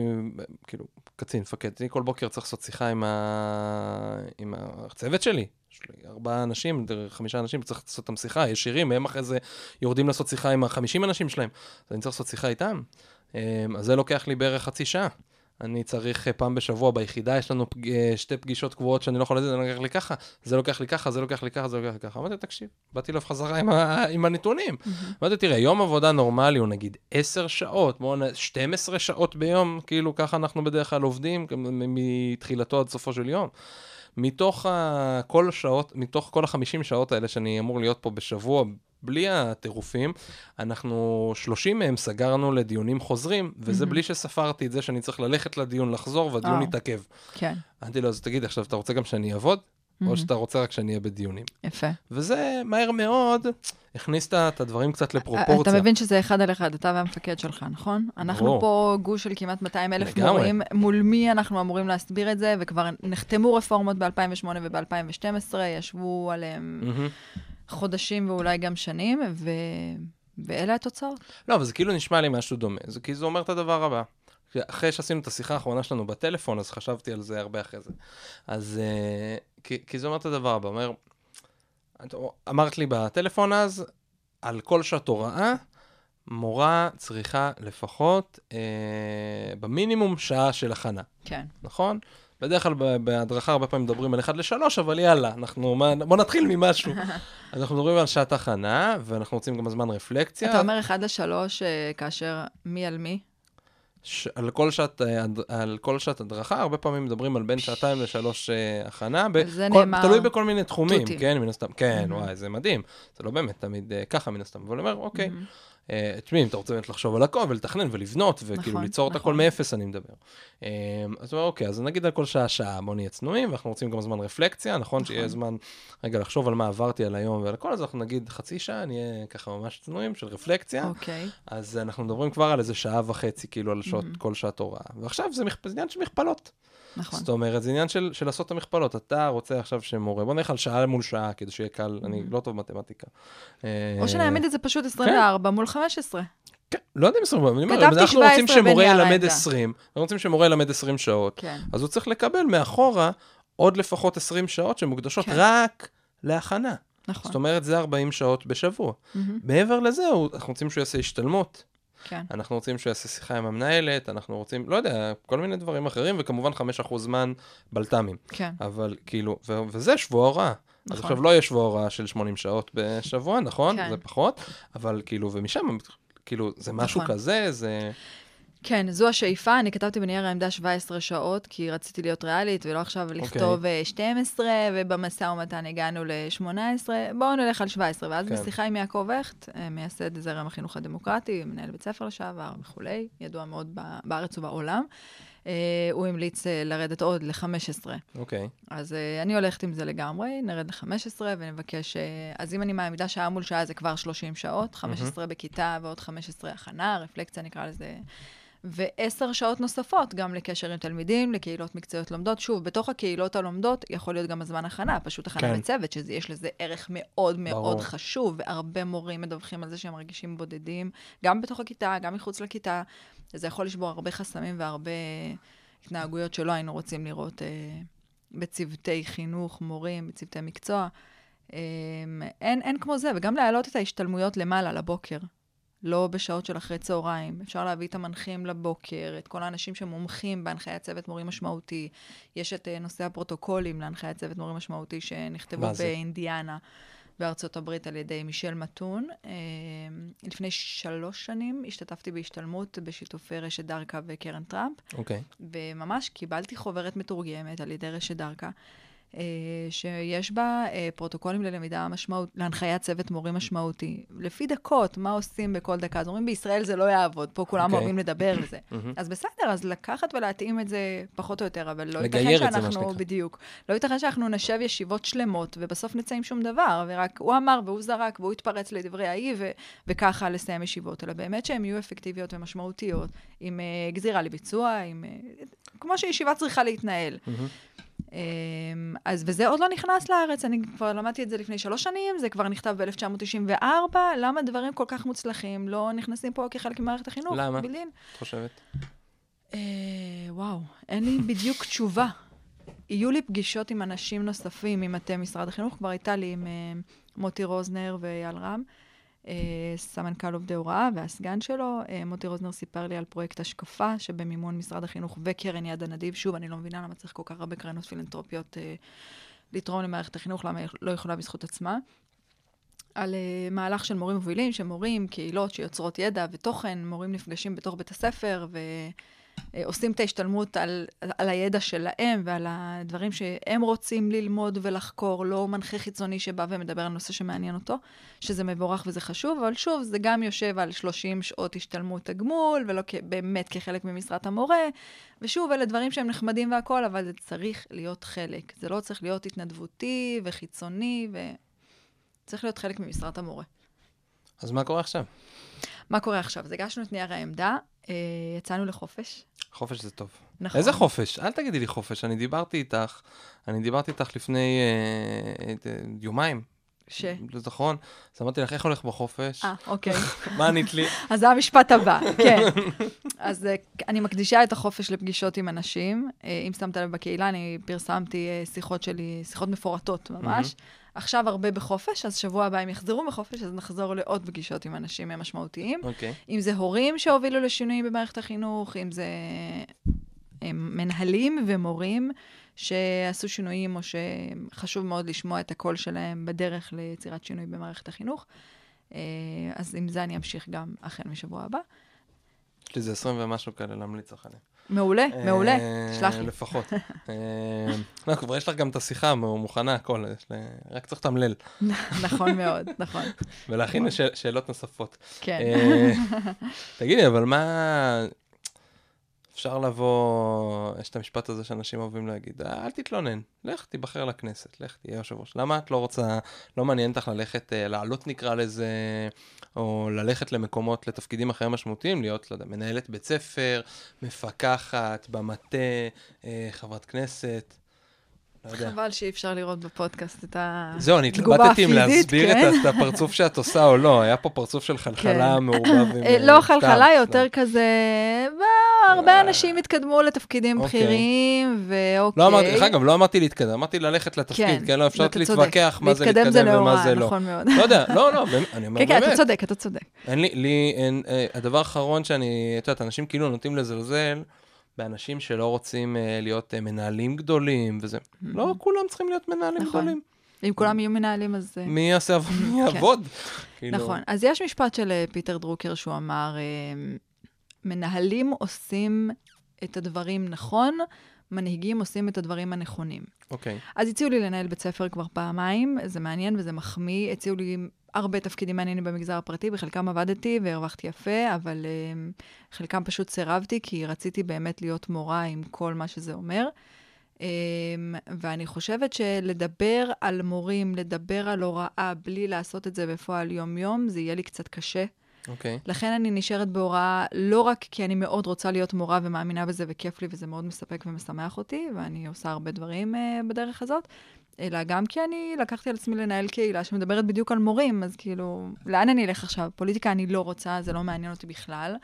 כאילו, קצין, מפקד, אני כל בוקר צריך לעשות שיחה עם, ה... עם הצוות שלי. יש לי ארבעה אנשים, חמישה אנשים, צריך לעשות איתם שיחה ישירים, הם אחרי זה יורדים לעשות שיחה עם החמישים אנשים שלהם. אז אני צריך לעשות שיחה איתם. אמ, אז זה לוקח לי בערך חצי שעה. אני צריך אה, פעם בשבוע ביחידה, יש לנו פג... אה, שתי פגישות קבועות שאני לא יכול לזה, זה לוקח לי ככה, זה לוקח לי ככה, זה לוקח לי ככה, זה לוקח לי ככה. אמרתי, תקשיב, באתי אליו חזרה עם, ה... עם הנתונים. אמרתי, תראה, יום עבודה נורמלי הוא נגיד 10 שעות, בואו נ... 12 שעות ביום, כאילו ככה אנחנו בדרך כלל עובדים, מתחילתו עד סופו של יום. מתוך ה... כל השעות, מתוך כל ה-50 שעות האלה שאני אמור להיות פה בשבוע, בלי הטירופים, אנחנו 30 מהם סגרנו לדיונים חוזרים, וזה מהמם. בלי שספרתי את זה שאני צריך ללכת לדיון, לחזור, והדיון אה. יתעכב. כן. אמרתי לו, אז תגיד, עכשיו אתה רוצה גם שאני אעבוד, מהמם. או שאתה רוצה רק שאני אהיה בדיונים? יפה. וזה מהר מאוד הכניס את- הדברים קצת לפרופורציה. אתה מבין שזה אחד על אחד, אתה והמפקד שלך, נכון? אנחנו ברור. פה גוש של כמעט 200 אלף. מורים, מול מי אנחנו אמורים להסביר את זה, וכבר נחתמו רפורמות ב-2008 וב-2012, ישבו עליהם מהמם. חודשים ואולי גם שנים, ו... ואלה התוצאות. לא, אבל זה כאילו נשמע לי משהו דומה. זה כי זה אומר את הדבר הבא. אחרי שעשינו את השיחה האחרונה שלנו בטלפון, אז חשבתי על זה הרבה אחרי זה. אז uh, כי, כי זה אומר את הדבר הבא, אומר, אמרת לי בטלפון אז, על כל שעת הוראה, מורה צריכה לפחות אה, במינימום שעה של הכנה. כן. נכון? בדרך כלל בהדרכה הרבה פעמים מדברים על 1 ל-3, אבל יאללה, אנחנו, בוא נתחיל ממשהו. אז אנחנו מדברים על שעת הכנה, ואנחנו רוצים גם זמן רפלקציה. אתה אומר 1 ל-3 כאשר מי על מי? ש... על, כל שעת, אה, על כל שעת הדרכה, הרבה פעמים מדברים על בין שעתיים לשלוש uh, הכנה. ב... זה כל... נאמר... תלוי בכל מיני תחומים, תותים. כן, מן הסתם. כן, mm-hmm. וואי, זה מדהים. זה לא באמת תמיד uh, ככה, מן הסתם. אבל אני אומר, אוקיי, mm-hmm. אה, תשמעי, אם אתה רוצה באמת לחשוב על הכל ולתכנן ולבנות, וכאילו נכון, ליצור נכון. את הכל מאפס, אני מדבר. אה, אז הוא אומר, אוקיי, אז נגיד על כל שעה, שעה, בוא נהיה צנועים, ואנחנו רוצים גם זמן רפלקציה, נכון? נכון. שיהיה זמן, רגע, לחשוב על מה עברתי על היום ועל הכל, אז אנחנו נגיד חצי שעה, נהיה ככה ממש צנועים של רפלקציה. אוקיי. אז אנחנו מדברים כבר על איזה שעה וחצי, כאילו, על שעות, mm-hmm. כל שעת הוראה. ועכשיו זה עניין של מכפלות. נכון. זאת אומרת, זה עניין של, של לעשות את המכפלות. אתה רוצה עכשיו שמורה, בוא נלך על שעה מול שעה, כדי שיהיה קל, אני לא טוב במתמטיקה. או שנעמיד את זה פשוט 24 כן. מול 15. כן, לא יודע אם 24, אני אומר, אם אנחנו רוצים שמורה ילמד 20, אנחנו רוצים שמורה ילמד 20 שעות, כן. אז הוא צריך לקבל מאחורה עוד לפחות 20 שעות שמוקדשות כן. רק להכנה. נכון. זאת אומרת, זה 40 שעות בשבוע. Mm-hmm. מעבר לזה, אנחנו רוצים שהוא יעשה השתלמות. כן. אנחנו רוצים שהוא יעשה שיחה עם המנהלת, אנחנו רוצים, לא יודע, כל מיני דברים אחרים, וכמובן 5% זמן בלת"מים. כן. אבל כאילו, ו- וזה שבוע הוראה. נכון. אז עכשיו לא יהיה שבוע הוראה של 80 שעות בשבוע, נכון? כן. זה פחות, אבל כאילו, ומשם, כאילו, זה משהו נכון. כזה, זה... כן, זו השאיפה. אני כתבתי בנייר העמדה 17 שעות, כי רציתי להיות ריאלית, ולא עכשיו אוקיי. לכתוב okay. 12, ובמשא ומתן הגענו ל-18. בואו נלך על 17. ואז כן. בשיחה עם יעקב הכט, אה, מייסד זרם החינוך הדמוקרטי, מנהל בית ספר לשעבר וכולי, ידוע מאוד בארץ ובעולם. Uh, הוא המליץ לרדת עוד ל-15. אוקיי. Okay. אז אני הולכת עם זה לגמרי, נרד ל-15 ונבקש... אז אם אני מעמידה שעה מול שעה, זה כבר 30 שעות, 15 mm-hmm. בכיתה ועוד 15 הכנה, רפלקציה נקרא לזה ועשר שעות נוספות גם לקשר עם תלמידים, לקהילות מקצועיות לומדות. שוב, בתוך הקהילות הלומדות יכול להיות גם הזמן הכנה, פשוט הכנה כן. בצוות, שיש לזה ערך מאוד מאוד ברור. חשוב, והרבה מורים מדווחים על זה שהם מרגישים בודדים, גם בתוך הכיתה, גם מחוץ לכיתה. זה יכול לשבור הרבה חסמים והרבה התנהגויות שלא היינו רוצים לראות אה, בצוותי חינוך, מורים, בצוותי מקצוע. אה, אין, אין כמו זה, וגם להעלות את ההשתלמויות למעלה, לבוקר. לא בשעות של אחרי צהריים. אפשר להביא את המנחים לבוקר, את כל האנשים שמומחים בהנחיית צוות מורים משמעותי. יש את uh, נושא הפרוטוקולים להנחיית צוות מורים משמעותי שנכתבו באינדיאנה. בארצות הברית על ידי מישל מתון. Uh, לפני שלוש שנים השתתפתי בהשתלמות בשיתופי רשת דרכה וקרן טראמפ. אוקיי. Okay. וממש קיבלתי חוברת מתורגמת על ידי רשת דרכה. אה, שיש בה אה, פרוטוקולים ללמידה משמעות, להנחיית צוות מורים משמעותי. לפי דקות, מה עושים בכל דקה. אז אומרים, בישראל זה לא יעבוד, פה כולם okay. אוקיי. אוהבים לדבר על זה. אז בסדר, אז לקחת ולהתאים את זה פחות או יותר, אבל לא ייתכן שאנחנו, בדיוק, לא ייתכן שאנחנו נשב ישיבות שלמות, ובסוף נצא עם שום דבר, ורק הוא אמר והוא זרק, והוא התפרץ לדברי האי, ו- וככה לסיים ישיבות, אלא באמת שהן יהיו אפקטיביות ומשמעותיות, עם uh, גזירה לביצוע, עם... Uh, כמו שישיבה צריכה להתנהל. אמ, אז, וזה עוד לא נכנס לארץ, אני כבר למדתי את זה לפני שלוש שנים, זה כבר נכתב ב-1994, למה דברים כל כך מוצלחים לא נכנסים פה כחלק ממערכת החינוך? למה? בלין? את חושבת? אה, וואו, אין לי בדיוק תשובה. יהיו לי פגישות עם אנשים נוספים ממטה משרד החינוך, כבר הייתה לי עם אה, מוטי רוזנר ואייל רם. אה, סמנכ"ל עובדי הוראה והסגן שלו. אה, מוטי רוזנר סיפר לי על פרויקט השקפה שבמימון משרד החינוך וקרן יד הנדיב. שוב, אני לא מבינה למה צריך כל כך הרבה קרנות פילנטרופיות אה, לתרום למערכת החינוך, למה היא לא יכולה בזכות עצמה. על מהלך של מורים מובילים, שמורים, קהילות שיוצרות ידע ותוכן, מורים נפגשים בתוך בית הספר, ו... אה, עושים את ההשתלמות על, על הידע שלהם ועל הדברים שהם רוצים ללמוד ולחקור, לא מנחה חיצוני שבא ומדבר על נושא שמעניין אותו, שזה מבורך וזה חשוב, אבל שוב, זה גם יושב על 30 שעות השתלמות תגמול, ולא כ- באמת כחלק ממשרת המורה, ושוב, אלה דברים שהם נחמדים והכול, אבל זה צריך להיות חלק. זה לא צריך להיות התנדבותי וחיצוני, וצריך להיות חלק ממשרת המורה. אז מה קורה עכשיו? מה קורה עכשיו? אז הגשנו את נייר העמדה, אה, יצאנו לחופש. חופש זה טוב. נכון. איזה חופש? אל תגידי לי חופש, אני דיברתי איתך, אני דיברתי איתך לפני אה, אה, יומיים. ש? לא זכרון. אז אמרתי לך, איך הולך בחופש? אה, אוקיי. מה ענית לי? אז זה המשפט הבא, כן. אז אה, אני מקדישה את החופש לפגישות עם אנשים. אה, אם שמת לב בקהילה, אני פרסמתי שיחות שלי, שיחות מפורטות ממש. עכשיו הרבה בחופש, אז שבוע הבא הם יחזרו בחופש, אז נחזור לעוד פגישות עם אנשים משמעותיים. אוקיי. אם זה הורים שהובילו לשינויים במערכת החינוך, אם זה מנהלים ומורים שעשו שינויים, או שחשוב מאוד לשמוע את הקול שלהם בדרך ליצירת שינוי במערכת החינוך. אה, אז עם זה אני אמשיך גם החל משבוע הבא. יש לי איזה 20 ומשהו כאלה להמליץ לך עליהם. מעולה, מעולה, שלח לי. לפחות. אה, לא, כבר יש לך גם את השיחה מוכנה, הכל, רק צריך לתמלל. נכון מאוד, נכון. ולהכין נכון. שאלות נוספות. כן. אה, תגידי, אבל מה... אפשר לבוא, יש את המשפט הזה שאנשים אוהבים להגיד, אל תתלונן, לך תיבחר לכנסת, לך תהיה יושב ראש. למה את לא רוצה, לא מעניין אותך ללכת, לעלות נקרא לזה, או ללכת למקומות, לתפקידים אחרים משמעותיים, להיות, לא יודע, מנהלת בית ספר, מפקחת, במטה, אה, חברת כנסת. לא. חבל שאי אפשר לראות בפודקאסט את התגובה הפיזית, זהו, אני התלבטתי אם להסביר כן? את הפרצוף שאת עושה או לא. היה פה פרצוף של חלחלה כן. מעורבב עם... אה, לא חלחלה, יותר. כזה... הרבה אה. אנשים התקדמו לתפקידים אוקיי. בכירים, ואוקיי. לא אמרתי, דרך אגב, לא אמרתי להתקדם, אמרתי ללכת לתפקיד, כן, כן? לא אפשר להתווכח מה זה להתקדם ומה זה לא. נכון מאוד. לא יודע, לא, לא, אני אומר באמת. כן, כן, אתה צודק, אתה צודק. אין לי, לי, אין, אה, הדבר האחרון שאני, את יודעת, אנשים כאילו נוטים לזלזל. באנשים שלא רוצים uh, להיות uh, מנהלים גדולים וזה. Mm-hmm. לא כולם צריכים להיות מנהלים נכון. גדולים. אם כולם יהיו מנהלים, אז... מי יעשה, מי כן. יעבוד? כאילו... נכון. אז יש משפט של פיטר דרוקר שהוא אמר, מנהלים עושים את הדברים נכון, מנהיגים עושים את הדברים הנכונים. אוקיי. Okay. אז הציעו לי לנהל בית ספר כבר פעמיים, זה מעניין וזה מחמיא. הציעו לי הרבה תפקידים מעניינים במגזר הפרטי, בחלקם עבדתי והרווחתי יפה, אבל um, חלקם פשוט סירבתי, כי רציתי באמת להיות מורה עם כל מה שזה אומר. Um, ואני חושבת שלדבר על מורים, לדבר על הוראה, בלי לעשות את זה בפועל יום-יום, זה יהיה לי קצת קשה. אוקיי. Okay. לכן אני נשארת בהוראה לא רק כי אני מאוד רוצה להיות מורה ומאמינה בזה וכיף לי וזה מאוד מספק ומשמח אותי, ואני עושה הרבה דברים uh, בדרך הזאת, אלא גם כי אני לקחתי על עצמי לנהל קהילה שמדברת בדיוק על מורים, אז כאילו, לאן אני אלך עכשיו? פוליטיקה אני לא רוצה, זה לא מעניין אותי בכלל.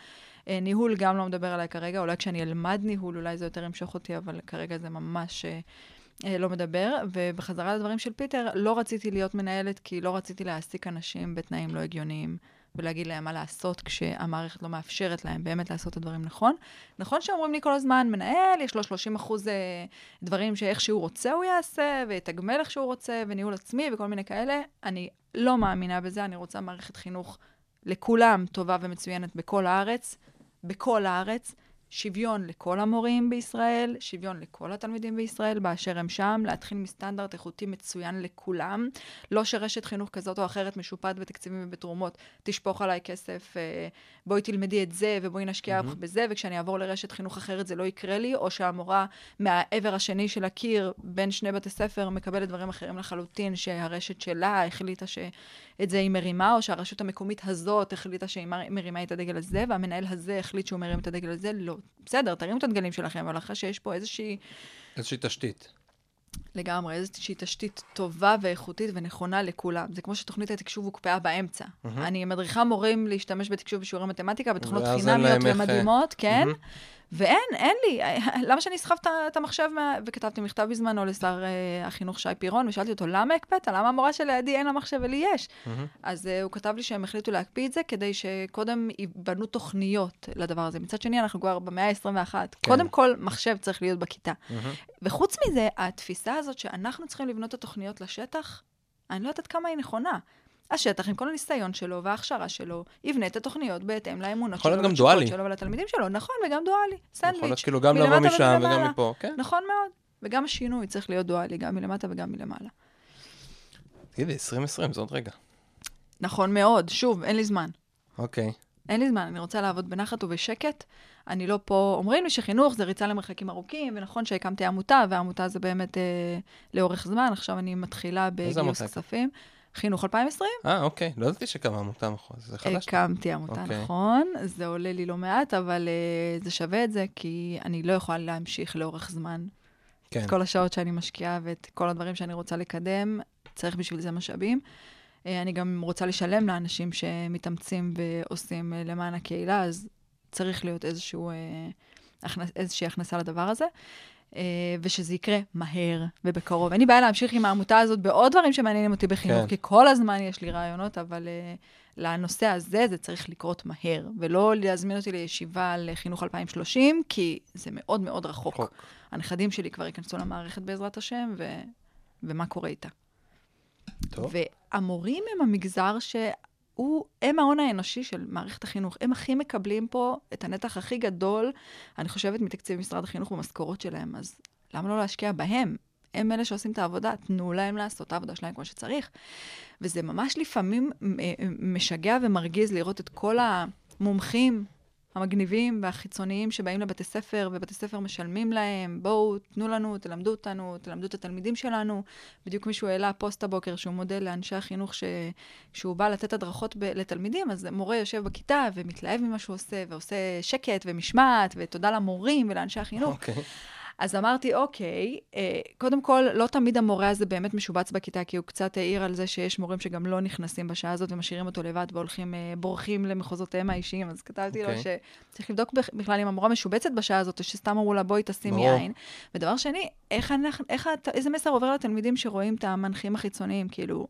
Uh, ניהול גם לא מדבר עליי כרגע, אולי כשאני אלמד ניהול, אולי זה יותר ימשוך אותי, אבל כרגע זה ממש... uh, לא מדבר, ובחזרה לדברים של פיטר, לא רציתי להיות מנהלת כי לא רציתי להעסיק אנשים בתנאים לא הגיוניים. ולהגיד להם מה לעשות כשהמערכת לא מאפשרת להם באמת לעשות את הדברים נכון. נכון שאומרים לי כל הזמן, מנהל, יש לו 30 אחוז אה, דברים שאיך שהוא רוצה הוא יעשה, ויתגמל איך שהוא רוצה, וניהול עצמי וכל מיני כאלה. אני לא מאמינה בזה, אני רוצה מערכת חינוך לכולם טובה ומצוינת בכל הארץ, בכל הארץ. שוויון לכל המורים בישראל, שוויון לכל התלמידים בישראל באשר הם שם, להתחיל מסטנדרט איכותי מצוין לכולם. לא שרשת חינוך כזאת או אחרת משופעת בתקציבים ובתרומות, תשפוך עליי כסף, אה, בואי תלמדי את זה ובואי נשקיע mm-hmm. בזה, וכשאני אעבור לרשת חינוך אחרת זה לא יקרה לי, או שהמורה מהעבר השני של הקיר, בין שני בתי ספר, מקבלת דברים אחרים לחלוטין, שהרשת שלה החליטה שאת זה היא מרימה, או שהרשות המקומית הזאת החליטה שהיא מרימה את הדגל הזה, והמנהל הזה החליט שהוא מרים את הדגל הזה, לא. בסדר, תרימו את הדגלים שלכם, אבל אחרי שיש פה איזושהי... איזושהי תשתית. לגמרי, איזושהי תשתית טובה ואיכותית ונכונה לכולם. זה כמו שתוכנית התקשוב הוקפאה באמצע. Mm-hmm. אני מדריכה מורים להשתמש בתקשוב בשיעורי מתמטיקה, בתוכנות חינמיות ומדהימות, כן? Mm-hmm. ואין, אין לי. למה שאני אסחב את המחשב, מה... וכתבתי מכתב בזמנו לשר uh, החינוך שי פירון, ושאלתי אותו, למה הקפאת? למה המורה שלידי אין לה מחשב ולי יש? Mm-hmm. אז uh, הוא כתב לי שהם החליטו להקפיא את זה, כדי שקודם ייבנו תוכניות לדבר הזה. מצד שני, אנחנו כבר במאה ה-21. כן. קודם כל, מחשב צריך להיות בכיתה. Mm-hmm. וחוץ מזה, התפיסה הזאת שאנחנו צריכים לבנות את התוכניות לשטח, אני לא יודעת כמה היא נכונה. השטח עם כל הניסיון שלו וההכשרה שלו, יבנה את התוכניות בהתאם לאמונות שלו, ולתשוקות שלו ולתלמידים שלו. נכון, וגם דואלי. סנדוויץ'. יכול להיות כאילו גם לבוא משם וגם מפה, כן? נכון מאוד. וגם השינוי צריך להיות דואלי, גם מלמטה וגם מלמעלה. תגידי, 2020, זה עוד רגע. נכון מאוד. שוב, אין לי זמן. אוקיי. אין לי זמן, אני רוצה לעבוד בנחת ובשקט. אני לא פה, אומרים לי שחינוך זה ריצה למרחקים ארוכים, ונכון שהקמתי עמותה, והעמותה זה באמת אה, לאורך זמן, עכשיו אני מתחילה בגיוס כספים. חינוך 2020. אה, אוקיי. לא ידעתי שקמה עמותה, נכון. זה חדש. הקמתי עמותה, אוקיי. נכון. זה עולה לי לא מעט, אבל uh, זה שווה את זה, כי אני לא יכולה להמשיך לאורך זמן. כן. את כל השעות שאני משקיעה ואת כל הדברים שאני רוצה לקדם, צריך בשביל זה משאבים. Uh, אני גם רוצה לשלם לאנשים שמתאמצים ועושים uh, למען הקהילה, אז צריך להיות איזשהו... Uh, איזושהי הכנסה לדבר הזה. אה, ושזה יקרה מהר ובקרוב. אין לי בעיה להמשיך עם העמותה הזאת בעוד דברים שמעניינים אותי בחינוך, כן. כי כל הזמן יש לי רעיונות, אבל uh, לנושא הזה זה צריך לקרות מהר, ולא להזמין אותי לישיבה על חינוך 2030, כי זה מאוד מאוד רחוק. חוק. הנכדים שלי כבר ייכנסו למערכת בעזרת השם, ו... ומה קורה איתה. טוב. והמורים הם המגזר ש... הוא, הם ההון האנושי של מערכת החינוך. הם הכי מקבלים פה את הנתח הכי גדול, אני חושבת, מתקציב משרד החינוך במשכורות שלהם. אז למה לא להשקיע בהם? הם אלה שעושים את העבודה, תנו להם לעשות את העבודה שלהם כמו שצריך. וזה ממש לפעמים אה, משגע ומרגיז לראות את כל המומחים המגניבים והחיצוניים שבאים לבתי ספר, ובתי ספר משלמים להם, בואו, תנו לנו, תלמדו אותנו, תלמדו את התלמידים שלנו. בדיוק מישהו העלה פוסט הבוקר שהוא מודל לאנשי החינוך, שכשהוא בא לתת הדרכות ב... לתלמידים, אז מורה יושב בכיתה ומתלהב ממה שהוא עושה, ועושה שקט ומשמעת, ותודה למורים ולאנשי החינוך. Okay. אז אמרתי, אוקיי, אה, קודם כל, לא תמיד המורה הזה באמת משובץ בכיתה, כי הוא קצת העיר על זה שיש מורים שגם לא נכנסים בשעה הזאת ומשאירים אותו לבד והולכים, אה, בורחים למחוזותיהם האישיים. אז כתבתי okay. לו אוקיי. שצריך לבדוק בכלל אם המורה משובצת בשעה הזאת, או שסתם אמרו לה, בואי תשימי עין. ודבר שני, איך אנחנו, איך, איזה מסר עובר לתלמידים שרואים את המנחים החיצוניים? כאילו,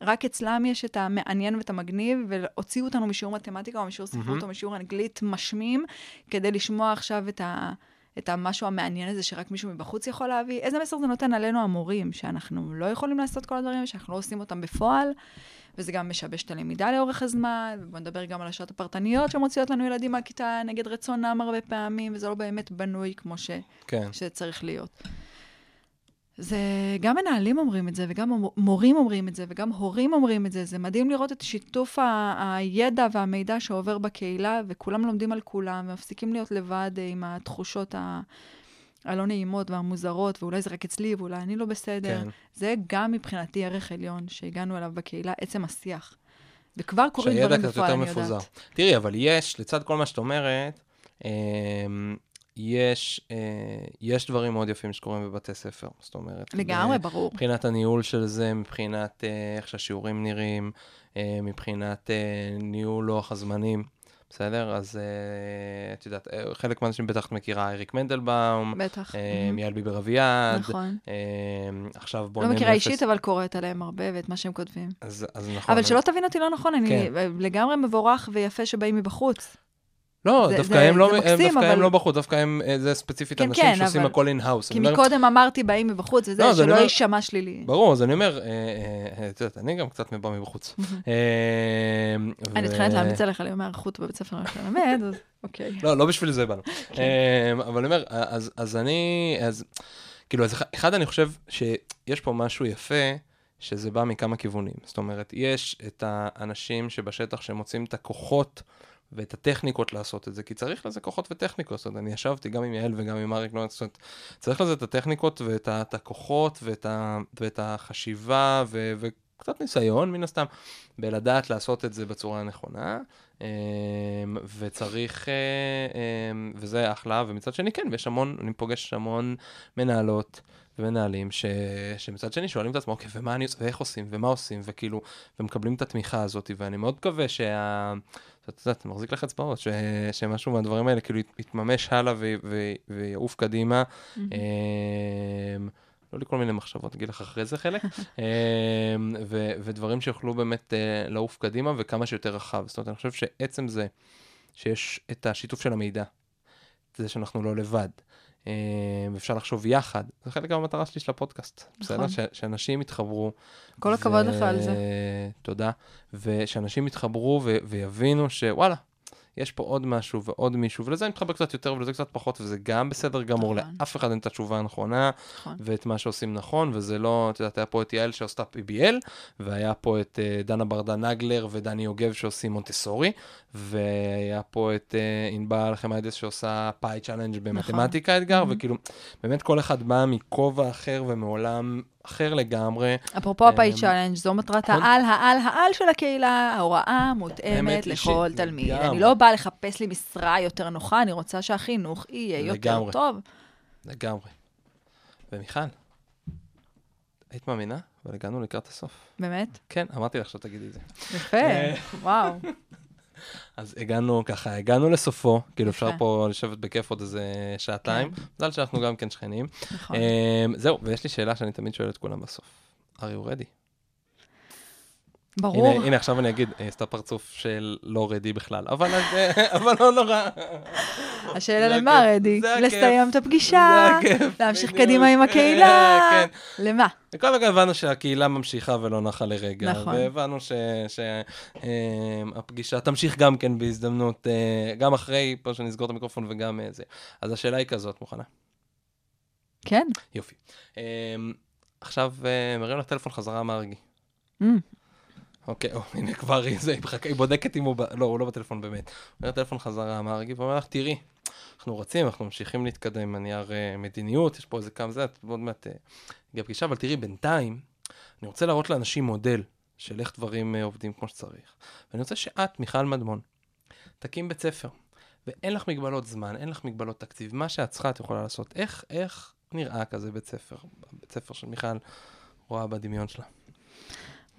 רק אצלם יש את המעניין ואת המגניב, והוציאו אותנו משיעור מתמטיקה או משיעור ספרות mm-hmm. או משיעור אנגלית משמים, כדי לשמוע עכשיו את ה... את המשהו המעניין הזה שרק מישהו מבחוץ יכול להביא? איזה מסר זה נותן עלינו המורים, שאנחנו לא יכולים לעשות כל הדברים, שאנחנו לא עושים אותם בפועל, וזה גם משבש את הלמידה לאורך הזמן, ובוא נדבר גם על השעות הפרטניות שמוציאות לנו ילדים מהכיתה נגד רצונם הרבה פעמים, וזה לא באמת בנוי כמו ש... כן. שצריך להיות. זה, גם מנהלים אומרים את זה, וגם מורים אומרים את זה, וגם הורים אומרים את זה. זה מדהים לראות את שיתוף ה- הידע והמידע שעובר בקהילה, וכולם לומדים על כולם, ומפסיקים להיות לבד אה, עם התחושות ה... הלא נעימות והמוזרות, ואולי זה רק אצלי, ואולי אני לא בסדר. כן. זה גם מבחינתי ערך עליון שהגענו אליו בקהילה, עצם השיח. וכבר קורים דברים בפועל, אני יודעת. מפוזר. תראי, אבל יש, לצד כל מה שאת אומרת, אמ, יש, אה, יש דברים מאוד יפים שקורים בבתי ספר, זאת אומרת. לגמרי, ברור. מבחינת הניהול של זה, מבחינת אה, איך שהשיעורים נראים, אה, מבחינת אה, ניהול לוח הזמנים. בסדר? אז אה, את יודעת, אה, חלק מהאנשים בטח את מכירה, אריק מנדלבאום. בטח. אה, מיאל ביבר אביעד. נכון. אה, עכשיו בוא. לא מכירה אישית, אבל קוראת עליהם הרבה ואת מה שהם כותבים. אז, אז נכון. אבל שלא תבין אותי לא נכון, אני כן. לגמרי מבורך ויפה שבאים מבחוץ. לא, זה, דווקא, זה, הם, לא, מקסים, הם, דווקא אבל... הם לא בחוץ, דווקא הם, אה, זה ספציפית כן, אנשים כן, שעושים אבל... הכל in-house. כי מקודם אומר... אמרתי באים מבחוץ, וזה לא, שלא יישמע שלילי. ברור, אז אני אומר, אה, אה, את יודעת, אני גם קצת בא מבחוץ. אני מתחילה להמליץ עליך ליום הערכות בבית ספר ללמד, אז אוקיי. לא, לא בשביל זה באנו. כן. אבל אני אומר, אז אני, אז כאילו, אז אחד, אני חושב שיש פה משהו יפה. שזה בא מכמה כיוונים. זאת אומרת, יש את האנשים שבשטח שמוצאים את הכוחות ואת הטכניקות לעשות את זה, כי צריך לזה כוחות וטכניקות. זאת אומרת, אני ישבתי גם עם יעל וגם עם אריק זאת אומרת, צריך לזה את הטכניקות ואת את הכוחות ואת, ואת החשיבה ו, וקצת ניסיון, מן הסתם, בלדעת לעשות את זה בצורה הנכונה. אמ, וצריך, אה, אמ, וזה אחלה, ומצד שני, כן, ויש המון, אני פוגש המון מנהלות. ומנהלים ש... שמצד שני שואלים את עצמם, אוקיי, ומה אני עושה, ואיך עושים, ומה עושים, וכאילו, ומקבלים את התמיכה הזאת, ואני מאוד מקווה שה... את יודעת, מחזיק לך אצבעות, ש... שמשהו מהדברים האלה כאילו יתממש הלאה ו... ו... ויעוף קדימה. Mm-hmm. לא לי כל מיני מחשבות, אגיד לך אחרי זה חלק, ו... ודברים שיוכלו באמת uh, לעוף קדימה וכמה שיותר רחב. זאת אומרת, אני חושב שעצם זה שיש את השיתוף של המידע, זה שאנחנו לא לבד, אה, ואפשר לחשוב יחד. זה חלק מהמטרה שלי של הפודקאסט. נכון. בסדר? שאנשים יתחברו. כל הכבוד לך על זה. תודה. ושאנשים יתחברו ויבינו שוואלה, יש פה עוד משהו ועוד מישהו, ולזה אני מתחבר קצת יותר ולזה קצת פחות, וזה גם בסדר גמור, נכון. לאף אחד אין את התשובה הנכונה, נכון. ואת מה שעושים נכון, וזה לא, את יודעת, היה פה את יעל שעושה PBL, והיה פה את uh, דנה ברדה נגלר ודני יוגב שעושים מונטסורי, והיה פה את uh, ענבל חמיידס שעושה Pi Challenge במתמטיקה נכון. אתגר, mm-hmm. וכאילו, באמת כל אחד בא מכובע אחר ומעולם אחר לגמרי. אפרופו ה Pi Challenge, זו מטרת נכון. העל, העל, העל של הקהילה, ההוראה מותאמת לכל תלמיד. אני לא באה לחפש לי משרה יותר נוחה, אני רוצה שהחינוך יהיה יותר טוב. לגמרי. ומיכל, היית מאמינה? אבל הגענו לקראת הסוף. באמת? כן, אמרתי לך שתגידי את זה. יפה, אה, וואו. אז הגענו ככה, הגענו לסופו, כאילו. אפשר פה לשבת בכיף עוד איזה שעתיים. כן. מזל שאנחנו גם כן שכנים. נכון. אמ, זהו, ויש לי שאלה שאני תמיד שואל את כולם בסוף. are you ready? ברור. הנה, הנה, עכשיו אני אגיד, אה, עשתה פרצוף של לא רדי בכלל, אבל אה, אבל לא נורא. השאלה למה, רדי? זה הכיף. הפגישה, להמשיך. קדימה עם הקהילה. כן. למה? וכל רגע הבנו שהקהילה ממשיכה ולא נחה לרגע. נכון. והבנו שהפגישה תמשיך גם כן בהזדמנות, אה, גם אחרי פה שנסגור את המיקרופון וגם אה, זה. אז השאלה היא כזאת, מוכנה? כן. יופי. אה, עכשיו אה, מרים לך טלפון חזרה מרגי. אוקיי, או, הנה כבר היא, זה, היא מחכה, היא בודקת אם הוא, ב... לא, הוא לא בטלפון באמת. הוא מרים טלפון חזרה מרגי ואומר לך, תראי, אנחנו רצים, אנחנו ממשיכים להתקדם עם הנייר אה, מדיניות, יש פה איזה כמה זה, את עוד מעט אה, הגיעה פגישה, אבל תראי, בינתיים, אני רוצה להראות לאנשים מודל של איך דברים אה, עובדים כמו שצריך. ואני רוצה שאת, מיכל מדמון, תקים בית ספר, ואין לך מגבלות זמן, אין לך מגבלות תקציב, מה שאת צריכה את יכולה לעשות. איך, איך נראה כזה בית ספר? בית ספר של מיכל רואה בדמיון שלה.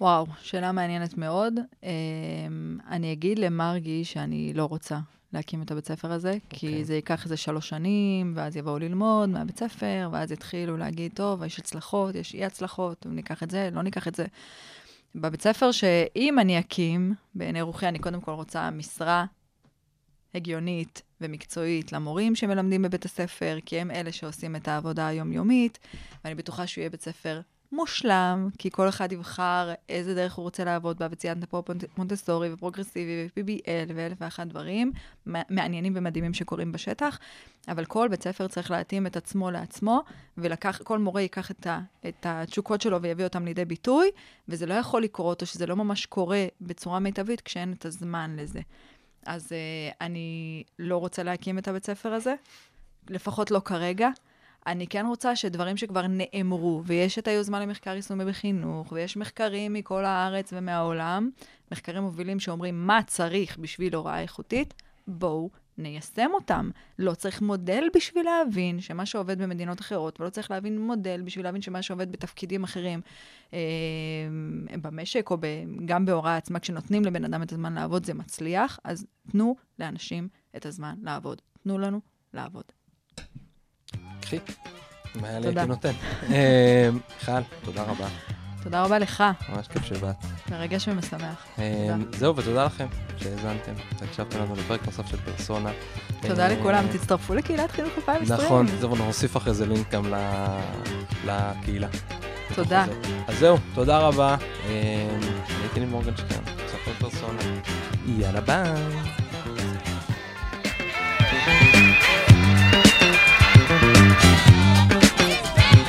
וואו, שאלה מעניינת מאוד. אמ, אני אגיד למרגי שאני לא רוצה להקים את הבית ספר הזה, כי אוקיי. זה ייקח איזה שלוש שנים, ואז יבואו ללמוד מהבית ספר, ואז יתחילו להגיד, טוב, יש הצלחות, יש אי הצלחות, ניקח את זה, לא ניקח את זה. בבית ספר שאם אני אקים, בעיני רוחי, אני קודם כל רוצה משרה הגיונית ומקצועית למורים שמלמדים בבית הספר, כי הם אלה שעושים את העבודה היומיומית, ואני בטוחה שהוא יהיה בית ספר מושלם, כי כל אחד יבחר איזה דרך הוא רוצה לעבוד בה, וציינת פה מונטסורי ופרוגרסיבי ו-PBL ואלף ואחת דברים מע- מעניינים ומדהימים שקורים בשטח, אבל כל בית ספר צריך להתאים את עצמו לעצמו, וכל מורה ייקח את, ה, את התשוקות שלו ויביא אותם לידי ביטוי, וזה לא יכול לקרות, או שזה לא ממש קורה בצורה מיטבית כשאין את הזמן לזה. אז uh, אני לא רוצה להקים את הבית ספר הזה, לפחות לא כרגע. אני כן רוצה שדברים שכבר נאמרו, ויש את היוזמה למחקר יישומי בחינוך, ויש מחקרים מכל הארץ ומהעולם, מחקרים מובילים שאומרים מה צריך בשביל הוראה איכותית, בואו ניישם אותם. לא צריך מודל בשביל להבין שמה שעובד במדינות אחרות, ולא צריך להבין מודל בשביל להבין שמה שעובד בתפקידים אחרים אה, במשק, או ב, גם בהוראה עצמה, כשנותנים לבן אדם את הזמן לעבוד, זה מצליח, אז תנו לאנשים את הזמן לעבוד. תנו לנו לעבוד. קחי. אם היה לי. הייתי נותן. אה, מיכל, תודה רבה. תודה רבה לך, ממש כיף שבאת. מרגש ומשמח. אה, זהו, ותודה לכם שהאזנתם והקשבתם לנו לפרק נוסף של פרסונה. תודה אה, לכולם, תצטרפו לקהילת חינוך 2020. נכון, זהו, נוסיף אחרי זה לינק גם לקהילה. תודה. אז זהו, תודה רבה. הייתי לי מורגנשטיין, ספר פרסונה. יאללה ביי.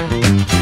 Bye.